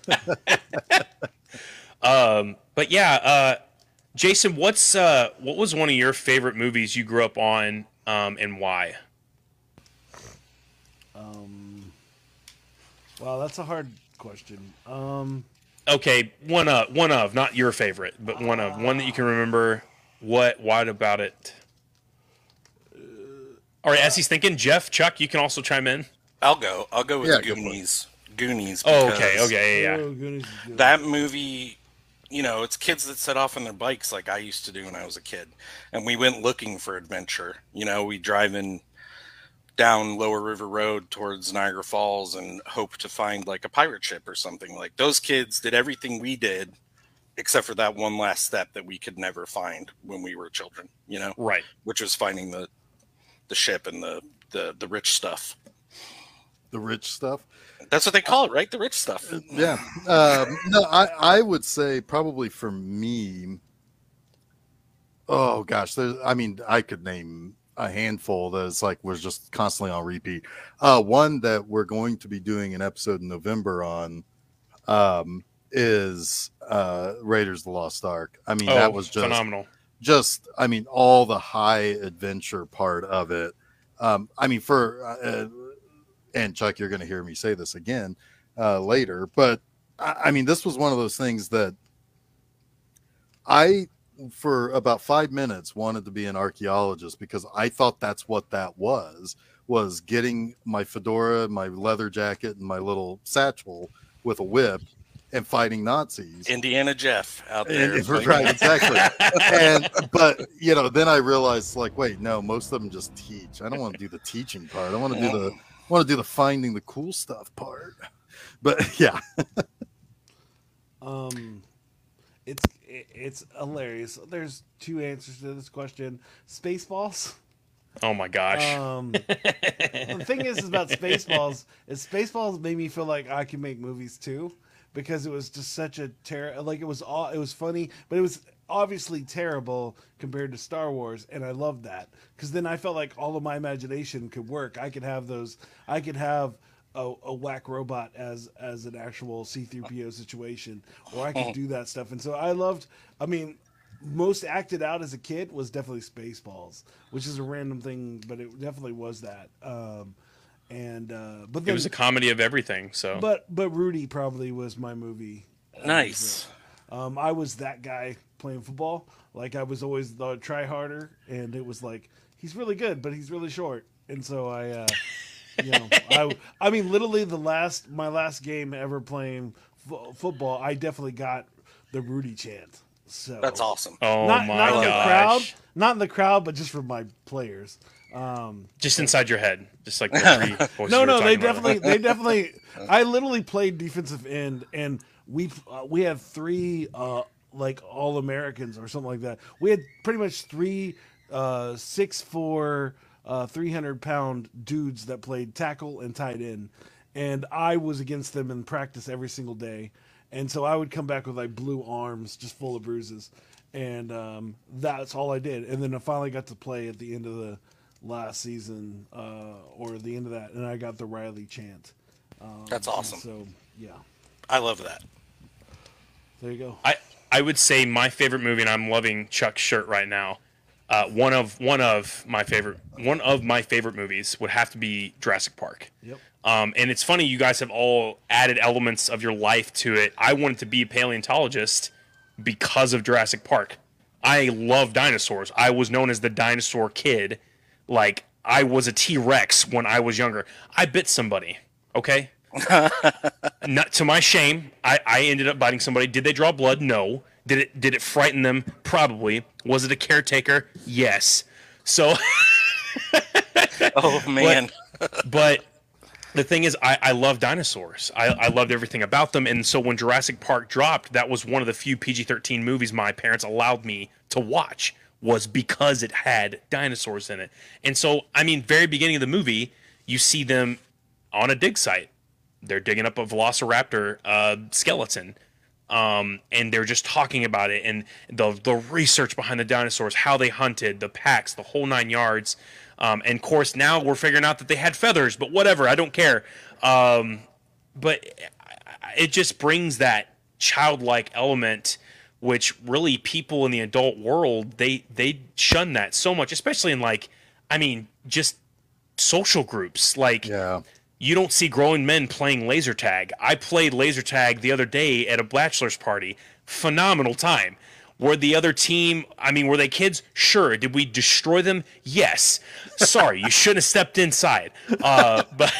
um, but yeah, uh, Jason, what's uh, what was one of your favorite movies you grew up on, um, and why? Um, Wow, that's a hard question. Um, Okay, one of one of not your favorite, but one of one that you can remember. What? What about it? All right, as he's thinking, Jeff, Chuck, you can also chime in. I'll go. I'll go with Yeah, go for it. Goonies. Goonies. Oh, okay, okay, yeah, yeah. oh, goodness, is good. That movie, you know, it's kids that set off on their bikes like I used to do when I was a kid, and we went looking for adventure. You know, we drive in down Lower River Road towards Niagara Falls and hope to find like a pirate ship or something. Like those kids did everything we did, except for that one last step that we could never find when we were children. You know, Right. which was finding the the ship and the the the rich stuff. the rich stuff. That's what they call it, right? The rich stuff. Yeah. Um, no, I, I would say probably for me. Oh gosh, there's. I mean, I could name a handful that's like was just constantly on repeat. Uh, one that we're going to be doing an episode in November on, um, is uh Raiders of the Lost Ark. I mean, Oh, that was just phenomenal. just i mean all the high adventure part of it um i mean for uh, and chuck you're going to hear me say this again uh later but I, I mean this was one of those things that i for about five minutes wanted to be an archaeologist because i thought that's what that was was getting my fedora my leather jacket and my little satchel with a whip and fighting nazis Indiana Jeff out there. and- right, exactly. and but you know, then I realized like, wait, no, most of them just teach. I don't want to do the teaching part. I want to do the I want to do the finding the cool stuff part. But yeah, Um, it's it's hilarious. There's two answers to this question. Spaceballs. Oh my gosh. Um, the thing is, is about Spaceballs is Spaceballs made me feel like I can make movies too, because it was just such a terror. Like it was all it was funny, but it was obviously terrible compared to Star Wars, and I loved that because then I felt like all of my imagination could work. I could have those. I could have. A, a whack robot as as an actual C3PO situation, or I could do that stuff, and so I loved. I mean, most acted out as a kid was definitely Spaceballs, which is a random thing, but it definitely was that. Um, and uh, but it was a comedy of everything. So but but Rudy probably was my movie. nice. Um, I was that guy playing football. Like I was always the try harder, and it was like he's really good, but he's really short, and so I. Uh, you know, I I mean, literally the last my last game ever playing fo- football, I definitely got the Rudy chant. So That's awesome. oh not my not in the crowd, not in the crowd, but just for my players. Um, Just inside your head, just like the three voices no, no, they talking about. definitely, they definitely. I literally played defensive end, and we uh, we had three uh, like all Americans or something like that. We had pretty much three uh, six four, uh, three hundred pound dudes that played tackle and tight end, and I was against them in practice every single day, and so I would come back with like blue arms, just full of bruises, and um, that's all I did. And then I finally got to play at the end of the last season uh, or the end of that, and I got the Riley chant. Um, That's awesome. So yeah, I love that. there you go. I I would say my favorite movie, and I'm loving Chuck's shirt right now. Uh, one of one of my favorite one of my favorite movies would have to be Jurassic Park. Yep. Um, and it's funny you guys have all added elements of your life to it. I wanted to be a paleontologist because of Jurassic Park. I love dinosaurs. I was known as the dinosaur kid. Like I was a T Rex when I was younger. I bit somebody. Okay. Not to my shame, I, I ended up biting somebody. Did they draw blood? No. Did it did it frighten them? Probably. Was it a caretaker? Yes. So Oh man, but the thing is I, I love dinosaurs. I, I loved everything about them. And so when jurassic park dropped that was one of the few pg-13 movies my parents allowed me to watch was because it had dinosaurs in it. And so i mean very beginning of the movie you see them on a dig site. They're digging up a velociraptor uh, skeleton um, and they're just talking about it. And the the research behind the dinosaurs, how they hunted, the packs, the whole nine yards. Um, and of course, now we're figuring out that they had feathers, but whatever, I don't care. Um, but it just brings that childlike element, which really people in the adult world they they shun that so much, especially in like, I mean, just social groups like Yeah. you don't see grown men playing laser tag. I played laser tag the other day at a bachelor's party. Phenomenal time. Were the other team, I mean, were they kids? Sure. Did we destroy them? Yes. Sorry, you shouldn't have stepped inside. Uh, but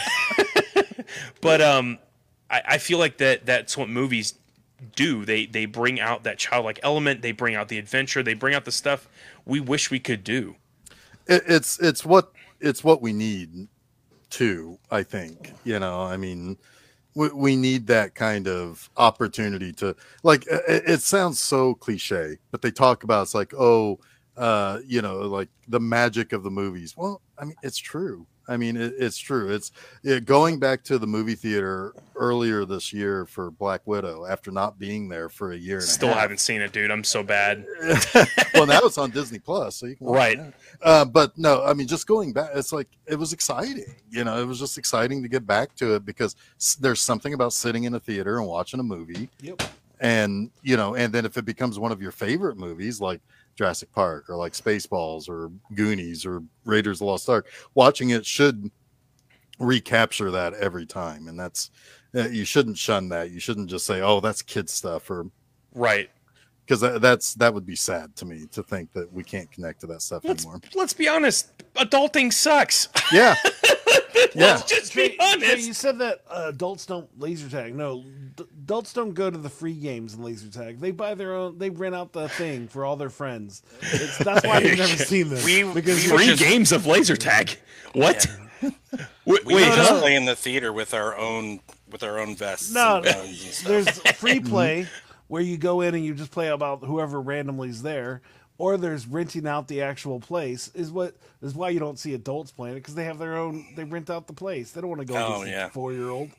but um, I, I feel like that that's what movies do. They they bring out that childlike element. They bring out the adventure. They bring out the stuff we wish we could do. it, it's it's what it's what we need too i think you know i mean we, we need that kind of opportunity to like it, it sounds so cliche but they talk about it's like oh uh you know like the magic of the movies. Well i mean it's true i mean it, it's true it's it, going back to the movie theater earlier this year for black widow after not being there for a year and Still a half. haven't seen it, dude. I'm so bad. well now it's on disney plus so you can Right. Uh, but no, I mean, just going back, it's like it was exciting. You know, it was just exciting to get back to it because there's something about sitting in a theater and watching a movie, Yep. and you know, and then if it becomes one of your favorite movies, like Jurassic Park or like Spaceballs or Goonies or Raiders of the Lost Ark, watching it should recapture that every time, and that's uh, you shouldn't shun that. You shouldn't just say, "Oh, that's kid stuff," or Right. Because that, that's that would be sad to me to think that we can't connect to that stuff Let's anymore. let's be honest. Adulting sucks. Yeah. Yeah. let's just Trey, be Trey, honest. you said that uh, adults don't laser tag. No, d- adults don't go to the free games and laser tag. They buy their own. They rent out the thing for all their friends. It's, that's why you've never seen this. We- because we you- Three just- games of laser tag. What? Wait, we wait, just huh? play in the theater with our own with our own vests. No, and guns and stuff. there's free play where you go in and you just play about whoever randomly is there, or there's renting out the actual place. Is what is why you don't see adults playing it because they have their own. They rent out the place. They don't want to go Oh, against yeah. a four year old.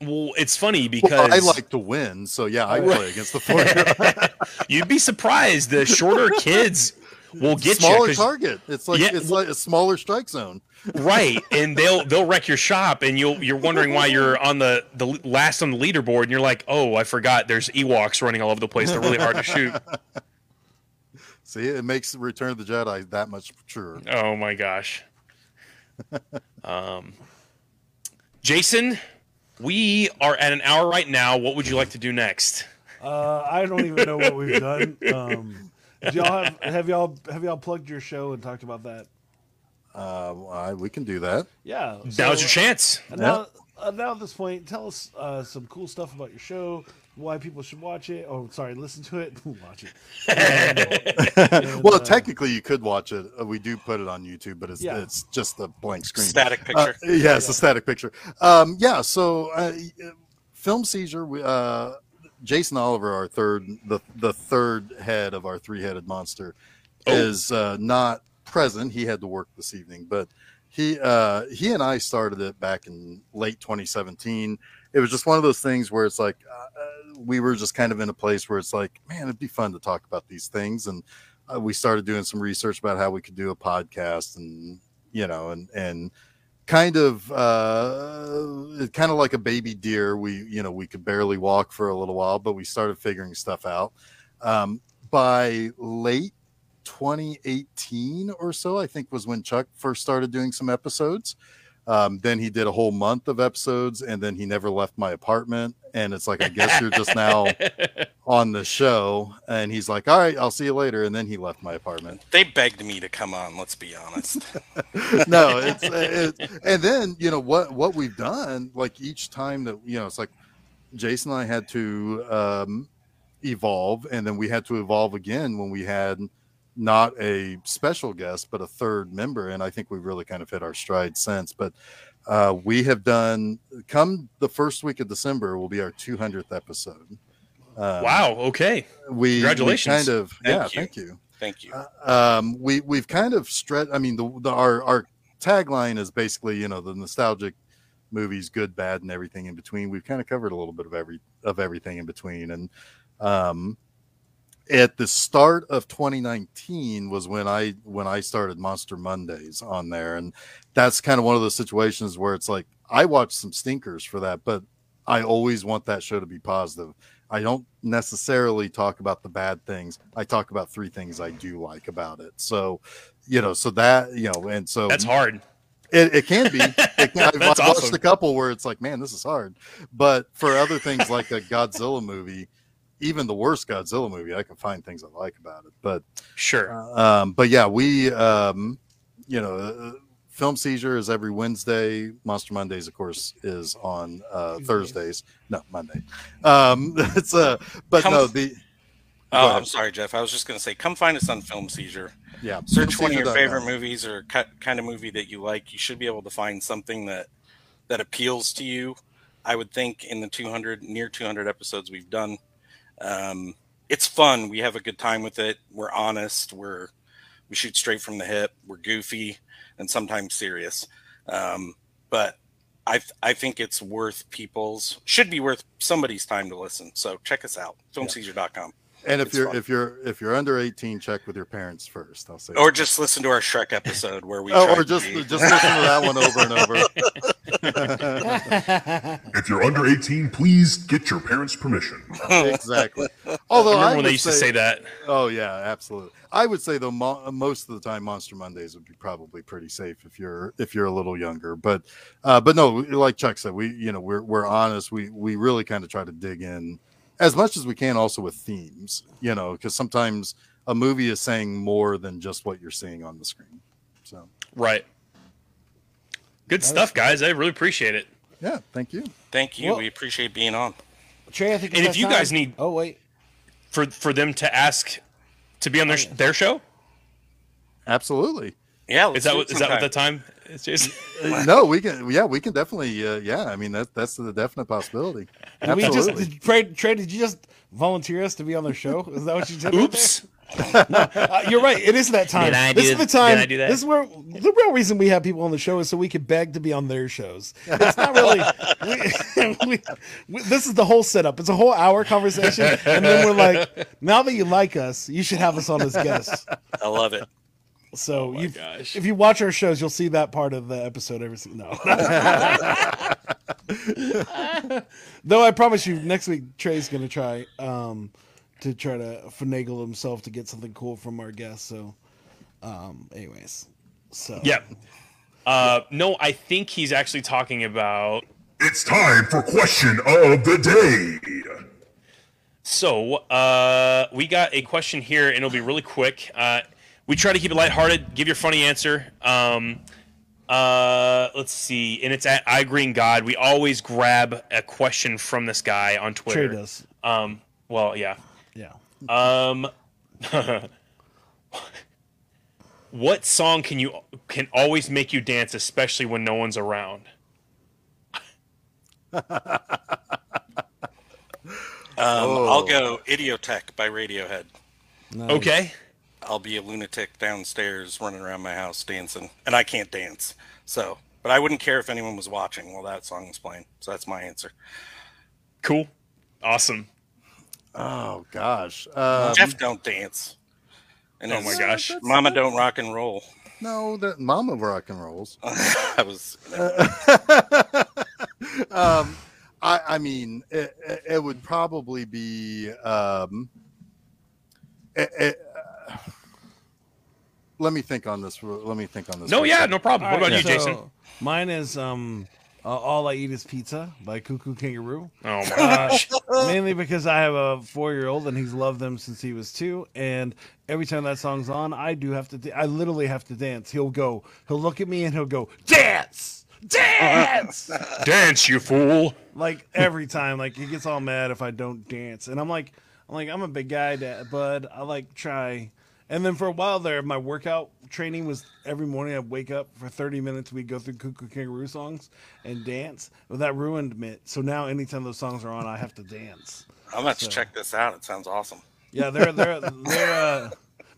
Well, it's funny because Well, I like to win, so yeah, I play against the four-year-old. you'd be surprised the shorter kids will get smaller you. 'cause- target. It's like Yeah, it's well- like a smaller strike zone. right and they'll they'll wreck your shop and you'll you're wondering why you're on the the last on the leaderboard and you're like oh i forgot there's ewoks running all over the place they're really hard to shoot See, it makes Return of the Jedi that much truer. oh my gosh um jason we are at an hour right now what would you like to do next Uh, I don't even know what we've done. Um, do y'all have have y'all have y'all plugged your show and talked about that? Uh, I, we can do that. Yeah. now's so- your chance Now, uh, now at this point, tell us uh, some cool stuff about your show, why people should watch it. Oh, sorry, listen to it, watch it. And, well, uh, technically, you could watch it. Uh, we do put it on YouTube, but it's Yeah. it's just a blank screen. Static Uh, picture. yeah, it's a static picture. Um, yeah, so uh, film seizure. we- Uh, Jason Oliver, our third, the the third head of our three headed monster, Oh. is uh, not present. He had to work this evening, but he uh, he and I started it back in late 2017. It was just one of those things where it's like uh, we were just kind of in a place where it's like, man, it'd be fun to talk about these things, and uh, we started doing some research about how we could do a podcast, and you know, and and kind of uh kind of like a baby deer. We you know we could barely walk for a little while but we started figuring stuff out. Um by late 2018 or so i think was when chuck first started doing some episodes um, then he did a whole month of episodes and then he never left my apartment and it's like i guess you're just now on the show and he's like all right i'll see you later and then he left my apartment They begged me to come on. Let's be honest. no, it's it, and then you know what what we've done like each time that you know it's like Jason and I had to um, evolve, and then we had to evolve again when we had not a special guest but a third member, and I think we've really kind of hit our stride since. But uh, we have done come the first week of December will be our 200th episode. Um, wow. Okay. we we kind of Thank yeah, you. thank you Thank you. um, we we've kind of stretched. I mean, the, the our our tagline is basically you know the nostalgic movies, good, bad, and everything in between. We've kind of covered a little bit of every of everything in between, and um, at the start of 2019 was when I when I started Monster Mondays on there, and that's kind of one of those situations where it's like I watched some stinkers for that, but I always want that show to be positive. I don't necessarily talk about the bad things. I talk about three things I do like about it. So, you know, so that you know, and so That's hard. it, it can be. It can, I've, watched awesome. a couple where it's like, man, this is hard. But for other things like a Godzilla movie, even the worst Godzilla movie, I can find things I like about it. But Sure. um, but yeah, we um, you know, uh, film seizure is every Wednesday. Monster Mondays, of course, is on uh, Thursdays. No, Monday. Um, it's uh, but Come- no, the Oh, I'm sorry, Jeff. I was just going to say, come find us on Film Seizure. yeah, Search one of your filmseizure.com. favorite movies or ki- kind of movie that you like. You should be able to find something that that appeals to you. I would think in the 200 near 200 episodes we've done, um, it's fun. We have a good time with it. We're honest. We're we shoot straight from the hip. We're goofy and sometimes serious. Um, but I I think it's worth people's should be worth somebody's time to listen. So check us out. Filmseizure.com. And if It's you're fun. if you're if you're under 18, check with your parents first. I'll say. Or just listen to our Shrek episode where we Oh, or just be- just listen to that one over and over. If you're under 18, please get your parents' permission. exactly. Although I remember I when they used to say that. Oh yeah, absolutely. I would say though mo- most of the time Monster Mondays would be probably pretty safe if you're if you're a little younger. But uh, but no, like Chuck said, we you know we're we're honest. We we really kind of try to dig in as much as we can, also with themes. You know, because sometimes a movie is saying more than just what you're seeing on the screen. So Right. Good stuff, guys. I really appreciate it. yeah, thank you. Thank you. Well- we appreciate being on. Trey, I think. And if you that guys need- oh wait, For for them to ask to be on their oh, sh- their show. Absolutely. Yeah, let's Is that do what it is that what the time is? Jason? No, we can. Yeah, we can definitely. Uh, yeah, I mean that that's the definite possibility. did we just Absolutely. did, Trey, Trey? Did you just volunteer us to be on their show? Is that what you did? Oops. there? Uh, you're right. It is that time. Did I this do- is the time. did I do that? This is where the real reason we have people on the show is so we can beg to be on their shows. It's not really. we, we, we, this is the whole setup. It's a whole hour conversation, and then we're like, now that you like us, you should have us on as guests. I love it. So you, if you watch our shows, you'll see that part of the episode every single. No. Though I promise you, next week Trey's gonna try um, to try to finagle himself to get something cool from our guests. So, um, anyways, so Yep. Uh, no, I think he's actually talking about. It's time for question of the day. So uh, we got a question here, and it'll be really quick. Uh, we try to keep it lighthearted. Give your funny answer. Um, Uh, let's see, and it's at I Green God. We always grab a question from this guy on Twitter. Trade us. Um, well, yeah. Yeah. Um, what song can you can always make you dance, especially when no one's around? Um, I'll go Idioteque by Radiohead. Nice. Okay. I'll be a lunatic downstairs running around my house dancing, and I can't dance. So, but I wouldn't care if anyone was watching while that song was playing. So that's my answer. Cool. Awesome. Oh gosh. Um, Jeff don't dance. And Oh my gosh. Mama don't rock and roll. no, that Mama rock and rolls. I was um, I, I mean, it, it- it would probably be. Um, it, it, uh, let me think on this. Let me think on this. No, yeah, second. no problem. What All about right, you, Jason? so Mine is um, uh, "All I Eat Is Pizza" by Koo Koo Kanga Roo. Oh my Uh, gosh. mainly because I have a four-year-old and he's loved them since he was two, and every time that song's on, I do have to. da- I literally have to dance. He'll go. He'll look at me and he'll go dance, dance. Dance, you fool. like every time, like he gets all mad if I don't dance, and I'm like, I'm like, I'm a big guy, Dad, bud. I like try. And then for a while there, my workout training was every morning. I'd wake up for 30 minutes. We'd go through Koo Koo Kanga Roo songs and dance. Well, that ruined me. So now, anytime those songs are on, I have to dance. I'm gonna So- check this out. It sounds awesome. Yeah, they're they're they're uh,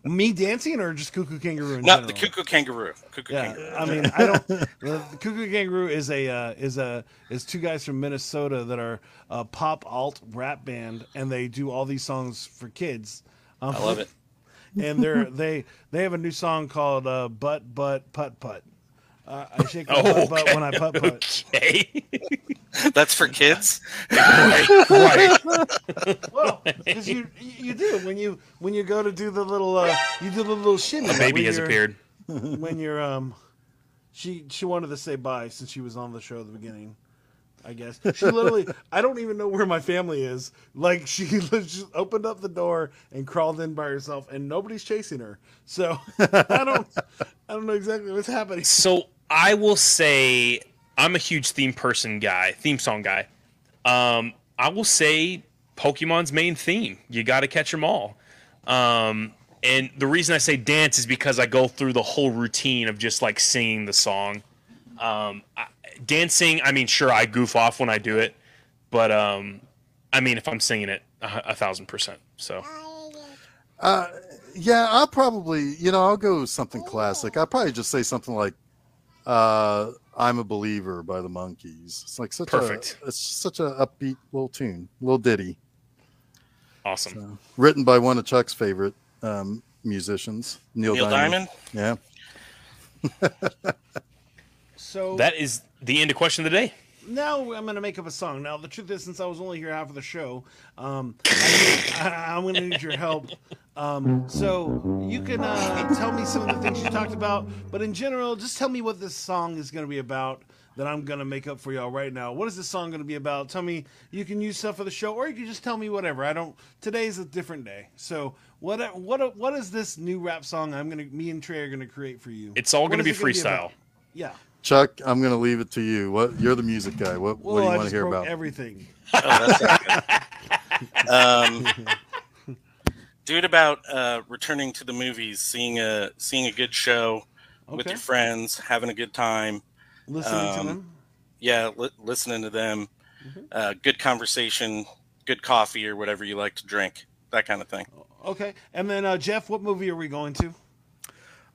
me dancing or just Koo Koo Kanga Roo in Not the cuckoo kangaroo. Cuckoo Yeah, kangaroo. I mean, I don't. The, the Koo Koo Kanga Roo is a uh, is a is two guys from Minnesota that are a pop alt rap band, and they do all these songs for kids. Um, I love it. And they're they they have a new song called uh, "Butt Butt Putt Putt." Uh, I shake my Oh, butt, butt okay. when I putt putt. Okay. That's for kids. right. Well, because you you do when you when you go to do the little uh, you do the little shimmy. A baby has appeared. when you're um she she wanted to say bye since she was on the show at the beginning i guess she literally i don't even know where my family is like she just opened up the door and crawled in by herself and nobody's chasing her so i don't i don't know exactly what's happening So I will say I'm a huge theme person guy, theme song guy. Um, I will say Pokemon's main theme. You got to catch them all. Um, and the reason I say dance is because I go through the whole routine of just like singing the song. Um, I, dancing, I mean, sure, I goof off when I do it, but um, I mean, if I'm singing it, a, a thousand percent. So Yeah, I'll probably, you know, I'll go something classic. I'll probably just say something like uh I'm a believer by the Monkees. It's like such Perfect. a it's such a upbeat little tune, little ditty. awesome. Written by one of Chuck's favorite um musicians, Neil, Neil Diamond. Diamond. Yeah. so That is the end of question of the day. now I'm going to make up a song. Now, the truth is, since I was only here half of the show, um, I am going to need your help. Um, so you can uh, tell me some of the things you talked about, but in general, just tell me what this song is going to be about that I'm going to make up for y'all right now. What is this song going to be about? Tell me. You can use stuff for the show, or you can just tell me whatever. I don't. Today's a different day. So what? What? What is this new rap song? I'm gonna. Me and Trey are gonna create for you. It's all What to be it gonna freestyle. Yeah. Chuck, I'm going to leave it to you. What you're the music guy. What Well, what do you I want to hear broke about? everything. Oh, that's not good. Um, do it about uh, returning to the movies, seeing a seeing a good show with your friends, having a good time. Listening to Um, them. Yeah, li- listening to them. Mm-hmm. Uh, good conversation, good coffee or whatever you like to drink, that kind of thing. Okay, and then uh, Jeff, what movie are we going to?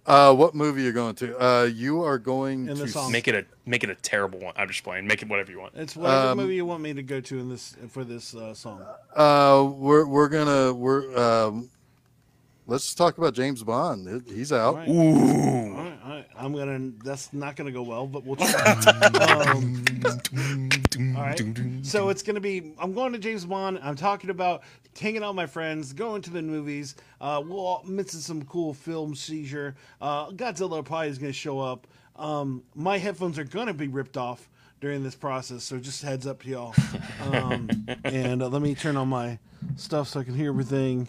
Uh what movie you're going to? Uh you are going In the to song. Make it a make it a terrible one. I'm just playing. Make it whatever you want. It's whatever Um, movie you want me to go to in this for this uh, song. Uh, we're we're gonna we're um, let's talk about James Bond. He's out. All right. All right, all right. I'm gonna. That's not gonna go well, but we'll try. um, all right. So it's gonna be. I'm going to James Bond. I'm talking about hanging out with my friends, going to the movies. Uh, we'll all missing some cool film seizure. Uh, Godzilla probably is gonna show up. Um, my headphones are gonna be ripped off during this process, so just heads up to y'all. Um, and uh, let me turn on my stuff so I can hear everything.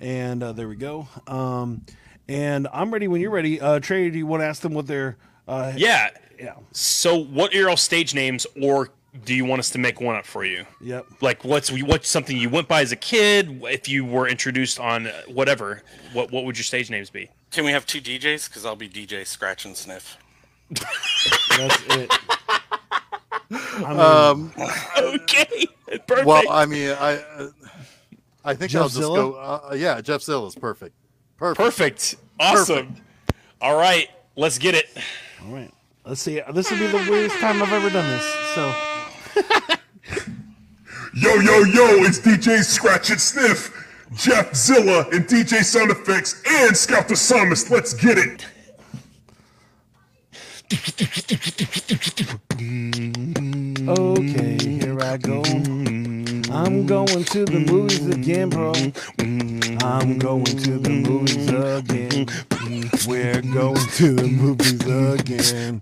And uh, there we go. Um, and I'm ready when you're ready. Uh, Trey, do you want to ask them what their uh, Yeah. Yeah. So, what are your all stage names, or do you want us to make one up for you? Yep. Like, what's what's something you went by as a kid? If you were introduced on uh, whatever, what what would your stage names be? Can we have two DJs? Because I'll be DJ Scratch and Sniff. That's it. I mean, Um, Okay, perfect. well, I mean, I uh, I think Jeff I'll just Zilla? go. Uh, yeah, Jeff Zilla's perfect. Perfect. perfect, awesome. All right, let's get it. all right. Let's see. This will be the weirdest time I've ever done this. So, Yo, yo, yo, it's DJ Scratch and Sniff, Jeff Zilla, and DJ Sound Effects, and Scout the Psalmist. Let's get it. okay, here I go. I'm going to the movies again, bro. I'm going to the movies again. We're going to the movies again.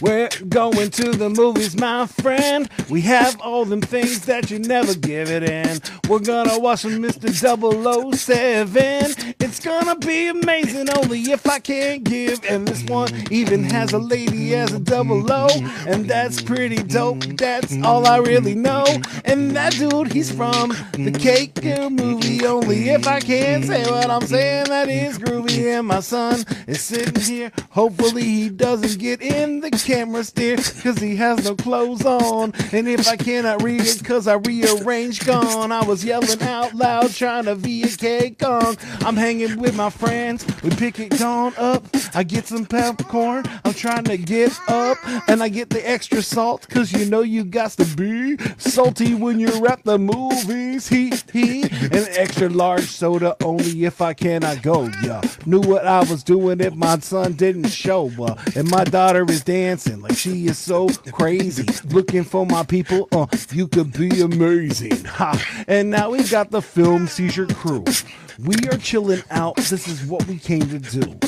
We're going to the movies, my friend. We have all them things that you never give it in. We're gonna watch some Mr. 007. It's gonna be amazing, only if I can't give. And this one even has a lady as a double O. And that's pretty dope. That's all I really know. And that dude, he's from the Cake movie. Only if I can't say what I'm saying, that is groovy. And my son is sitting here. Hopefully, he doesn't get in the camera steer because he has no clothes on. And if I cannot read it because I rearranged gone, I was yelling out loud trying to be a cake on. I'm hanging with my friends. We pick it on up. I get some popcorn. I'm trying to get up and I get the extra salt because you know you got to be salty when you're at the movies. He, he, an extra large soda only if I cannot go. Yeah, knew what I was doing if my son didn't show. Uh, and my daughter is dancing like she is so crazy. Looking for my people. Uh, you could be amazing. Ha. And now we got the film seizure crew. We are chilling out. This is what we came to do.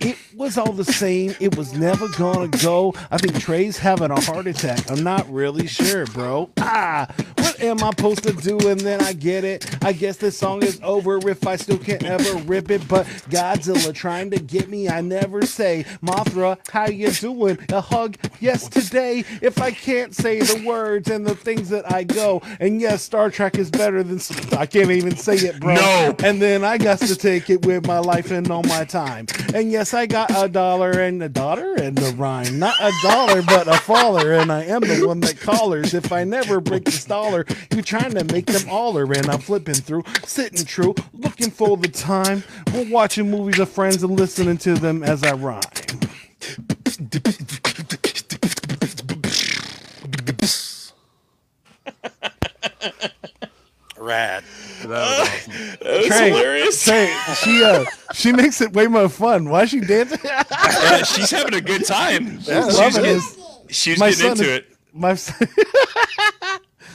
It was all the same. It was never gonna go. I think Trey's having a heart attack. I'm not really sure, bro. Ah, what am I supposed to do? And then I get it. I guess this song is over if I still can't ever rip it. But Godzilla trying to get me, I never say. Mothra, how you doing? A hug, yes, today. If I can't say the words and the things that I go. And yes, Star Trek is better than. I can't even say it, bro. No. And then I got to take it with my life and all my time. And yes, I got a dollar and a daughter and a rhyme. Not a dollar, but a faller. And I am the one that callers. If I never break this dollar, you trying to make them aller. And I'm flipping through, sitting true, looking for the time. We're watching movies of friends and listening to them as I rhyme. Rad. That was awesome. That's Trey, hilarious. Trey, she uh, she makes it way more fun. Why is she dancing? Yeah, she's having a good time. Yeah, she's loving getting, she's My getting into is- it. My, son-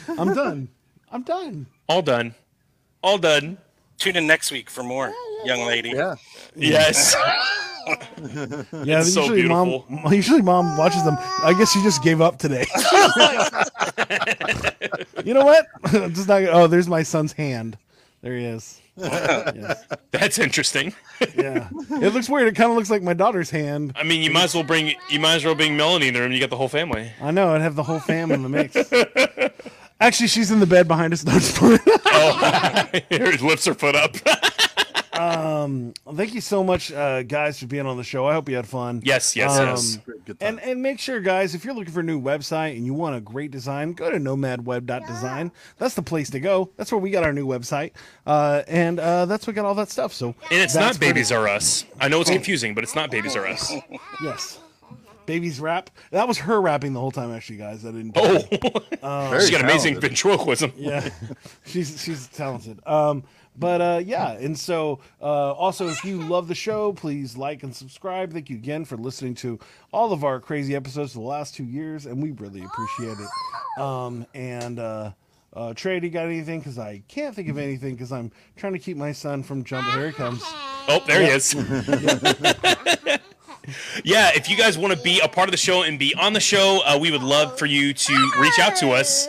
I'm done. I'm done. All done. All done. Tune in next week for more, young lady. Yeah. Yes. Yeah, It's so usually mom. Usually mom watches them. I guess she just gave up today. you know what? I'm just not. Oh, there's my son's hand. There he is. Yes. That's interesting. Yeah, it looks weird. It kind of looks like my daughter's hand. I mean, you might as well bring you might as well bring Melanie in the room. You got the whole family. I know. I'd have the whole fam in the mix. Actually, she's in the bed behind us. No, just playing. Oh, Her lips are put up. Well, thank you so much, uh, guys, for being on the show. I hope you had fun. yes, yes, Um, yes. Good, good time. And and make sure, guys, if you're looking for a new website and you want a great design, go to nomadweb.design. That's the place to go. That's where we got our new website, uh, and uh, that's what got all that stuff. So And it's that's not Babies R Us. I know it's confusing, but it's not Babies R Us. yes, baby's rap. That was her rapping the whole time, actually, guys. I didn't. Oh, Very she's got amazing ventriloquism. yeah, she's she's talented. Um, but uh, yeah, and so uh, also if you love the show, please like and subscribe. Thank you again for listening to all of our crazy episodes for the last two years, and we really appreciate it. Um, and uh, uh, Trey, do you got anything? Because I can't think of anything because I'm trying to keep my son from jumping. Here he comes. Oh, there he is. yeah, if you guys want to be a part of the show and be on the show, uh, we would love for you to reach out to us.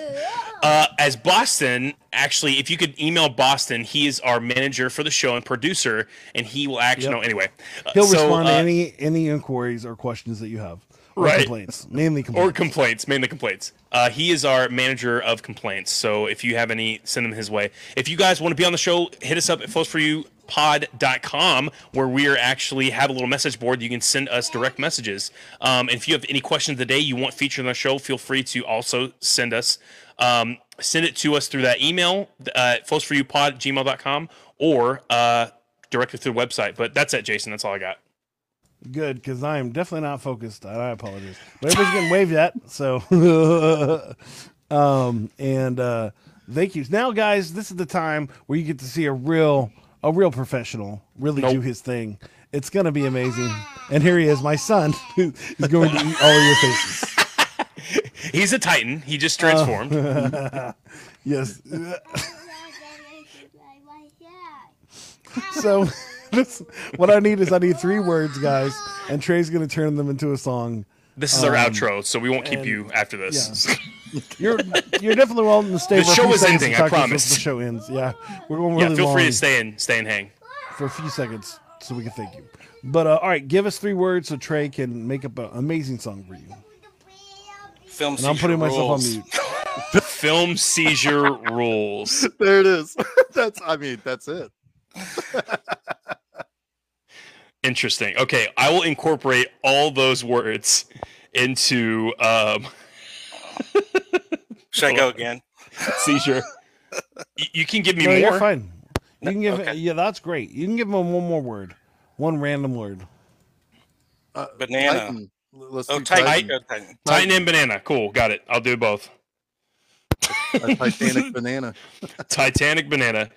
Uh, as Boston, actually, if you could email Boston, he is our manager for the show and producer, and he will actually. Yep. No, anyway, Uh, He'll so, respond to uh, any any inquiries or questions that you have. Right. complaints, mainly complaints. or complaints, mainly complaints. Uh, he is our manager of complaints. So if you have any, send them his way. If you guys want to be on the show, hit us up at pod.com where we are actually have a little message board. You can send us direct messages. Um, and if you have any questions of the day you want featured on the show, feel free to also send us. Um, send it to us through that email, uh, pod gmail.com or uh, directly through the website. But that's it, Jason. That's all I got. Good, because I am definitely not focused. I apologize. But everybody's getting waved at, so um and uh thank you. Now guys, this is the time where you get to see a real a real professional really do his thing. It's gonna be amazing. And here he is, my son, who is going to eat all of your faces. He's a Titan. He just transformed. Uh, yes. So this, what I need is I need three words, guys, and Trey's gonna turn them into a song. This is our Um, outro, so we won't keep and- you after this. You're you're definitely welcome to stay. The for a show few is seconds ending, to I talk promise. The show ends. Yeah, we're going really yeah, really feel free to stay in, stay and hang. for a few seconds so we can thank you. But uh, all right, give us three words so Trey can make up an amazing song for you. Film And I'm putting seizure myself rules. on mute. Film seizure rules. There it is. that's I mean, that's it. Interesting. Okay, I will incorporate all those words into um, Should I go again? seizure. You can give me No, more. you're fine. You can give Okay. yeah, that's great. You can give him one more word, one random word. Uh, Banana. Titan. Let's Oh, Titan. Titan. Titan. Titan and banana. Cool. Got it. I'll do both. A Titanic banana. Titanic banana.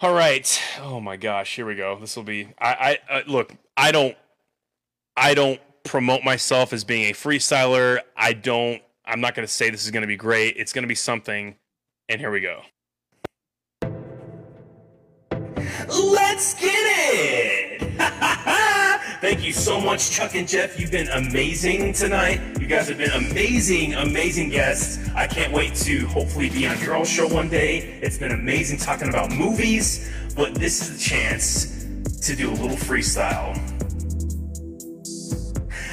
All right. Oh my gosh. Here we go. This will be. I. I uh, look. I don't. I don't promote myself as being a freestyler. I don't. I'm not going to say this is going to be great. It's going to be something. And here we go. Let's get it! Thank you so much, Chuck and Jeff. You've been amazing tonight. You guys have been amazing, amazing guests. I can't wait to hopefully be on your own show one day. It's been amazing talking about movies, but this is the chance to do a little freestyle.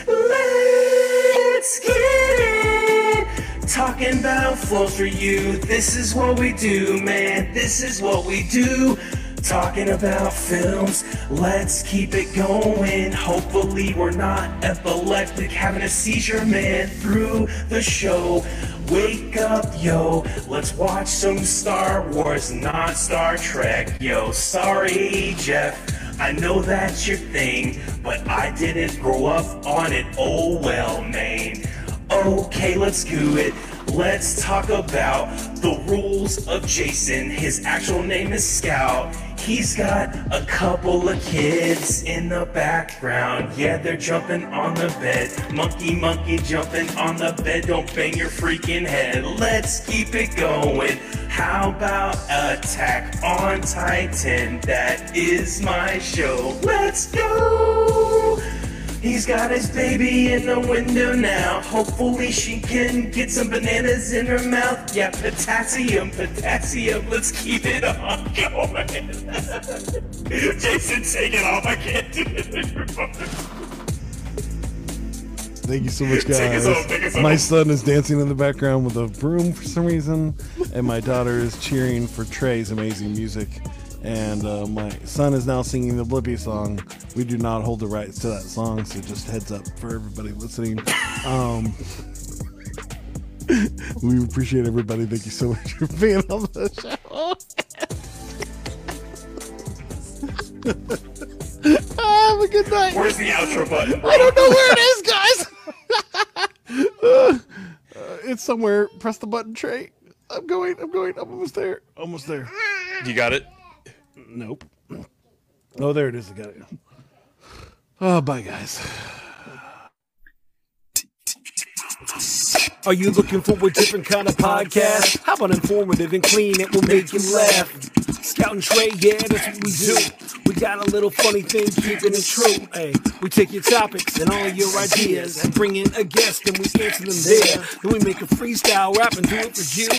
Let's get it! Talking about flows for you. This is what we do, man. This is what we do. Talking about films. Let's keep it going. Hopefully, we're not epileptic, having a seizure, man, through the show. Wake up, yo. Let's watch some Star Wars, not Star Trek, yo. Sorry, Jeff. I know that's your thing, but I didn't grow up on it. Oh well, man. Okay, let's do it. Let's talk about the rules of Jason. His actual name is Scout. He's got a couple of kids in the background. Yeah, they're jumping on the bed. Monkey, monkey jumping on the bed. Don't bang your freaking head. Let's keep it going. How about Attack on Titan? That is my show. Let's go! He's got his baby in the window now. Hopefully she can get some bananas in her mouth. Yeah, potassium, potassium. Let's keep it on going. Jason, take it off. I can't do it anymore. Thank you so much, guys. home, My son is dancing in the background with a broom for some reason, and my daughter is cheering for Trey's amazing music. And uh, my son is now singing the Blippi song. We do not hold the rights to that song, so just heads up for everybody listening. Um, we appreciate everybody. Thank you so much for being on the show. Have a good night. Where's the outro button? I don't know where it is, guys. Uh, uh, it's somewhere. Press the button, Trey. I'm going. I'm going. I'm almost there. Almost there. You got it? Nope. Oh, there it is. I got it. Oh, bye, guys. Are you looking for a different kind of podcast? How about informative and clean? It will make you laugh. Scout and Trey, yeah, that's what we do. We got a little funny thing, keeping it true. Hey, we take your topics and all your ideas and bring in a guest and we answer them there. Then we make a freestyle rap and do it for you.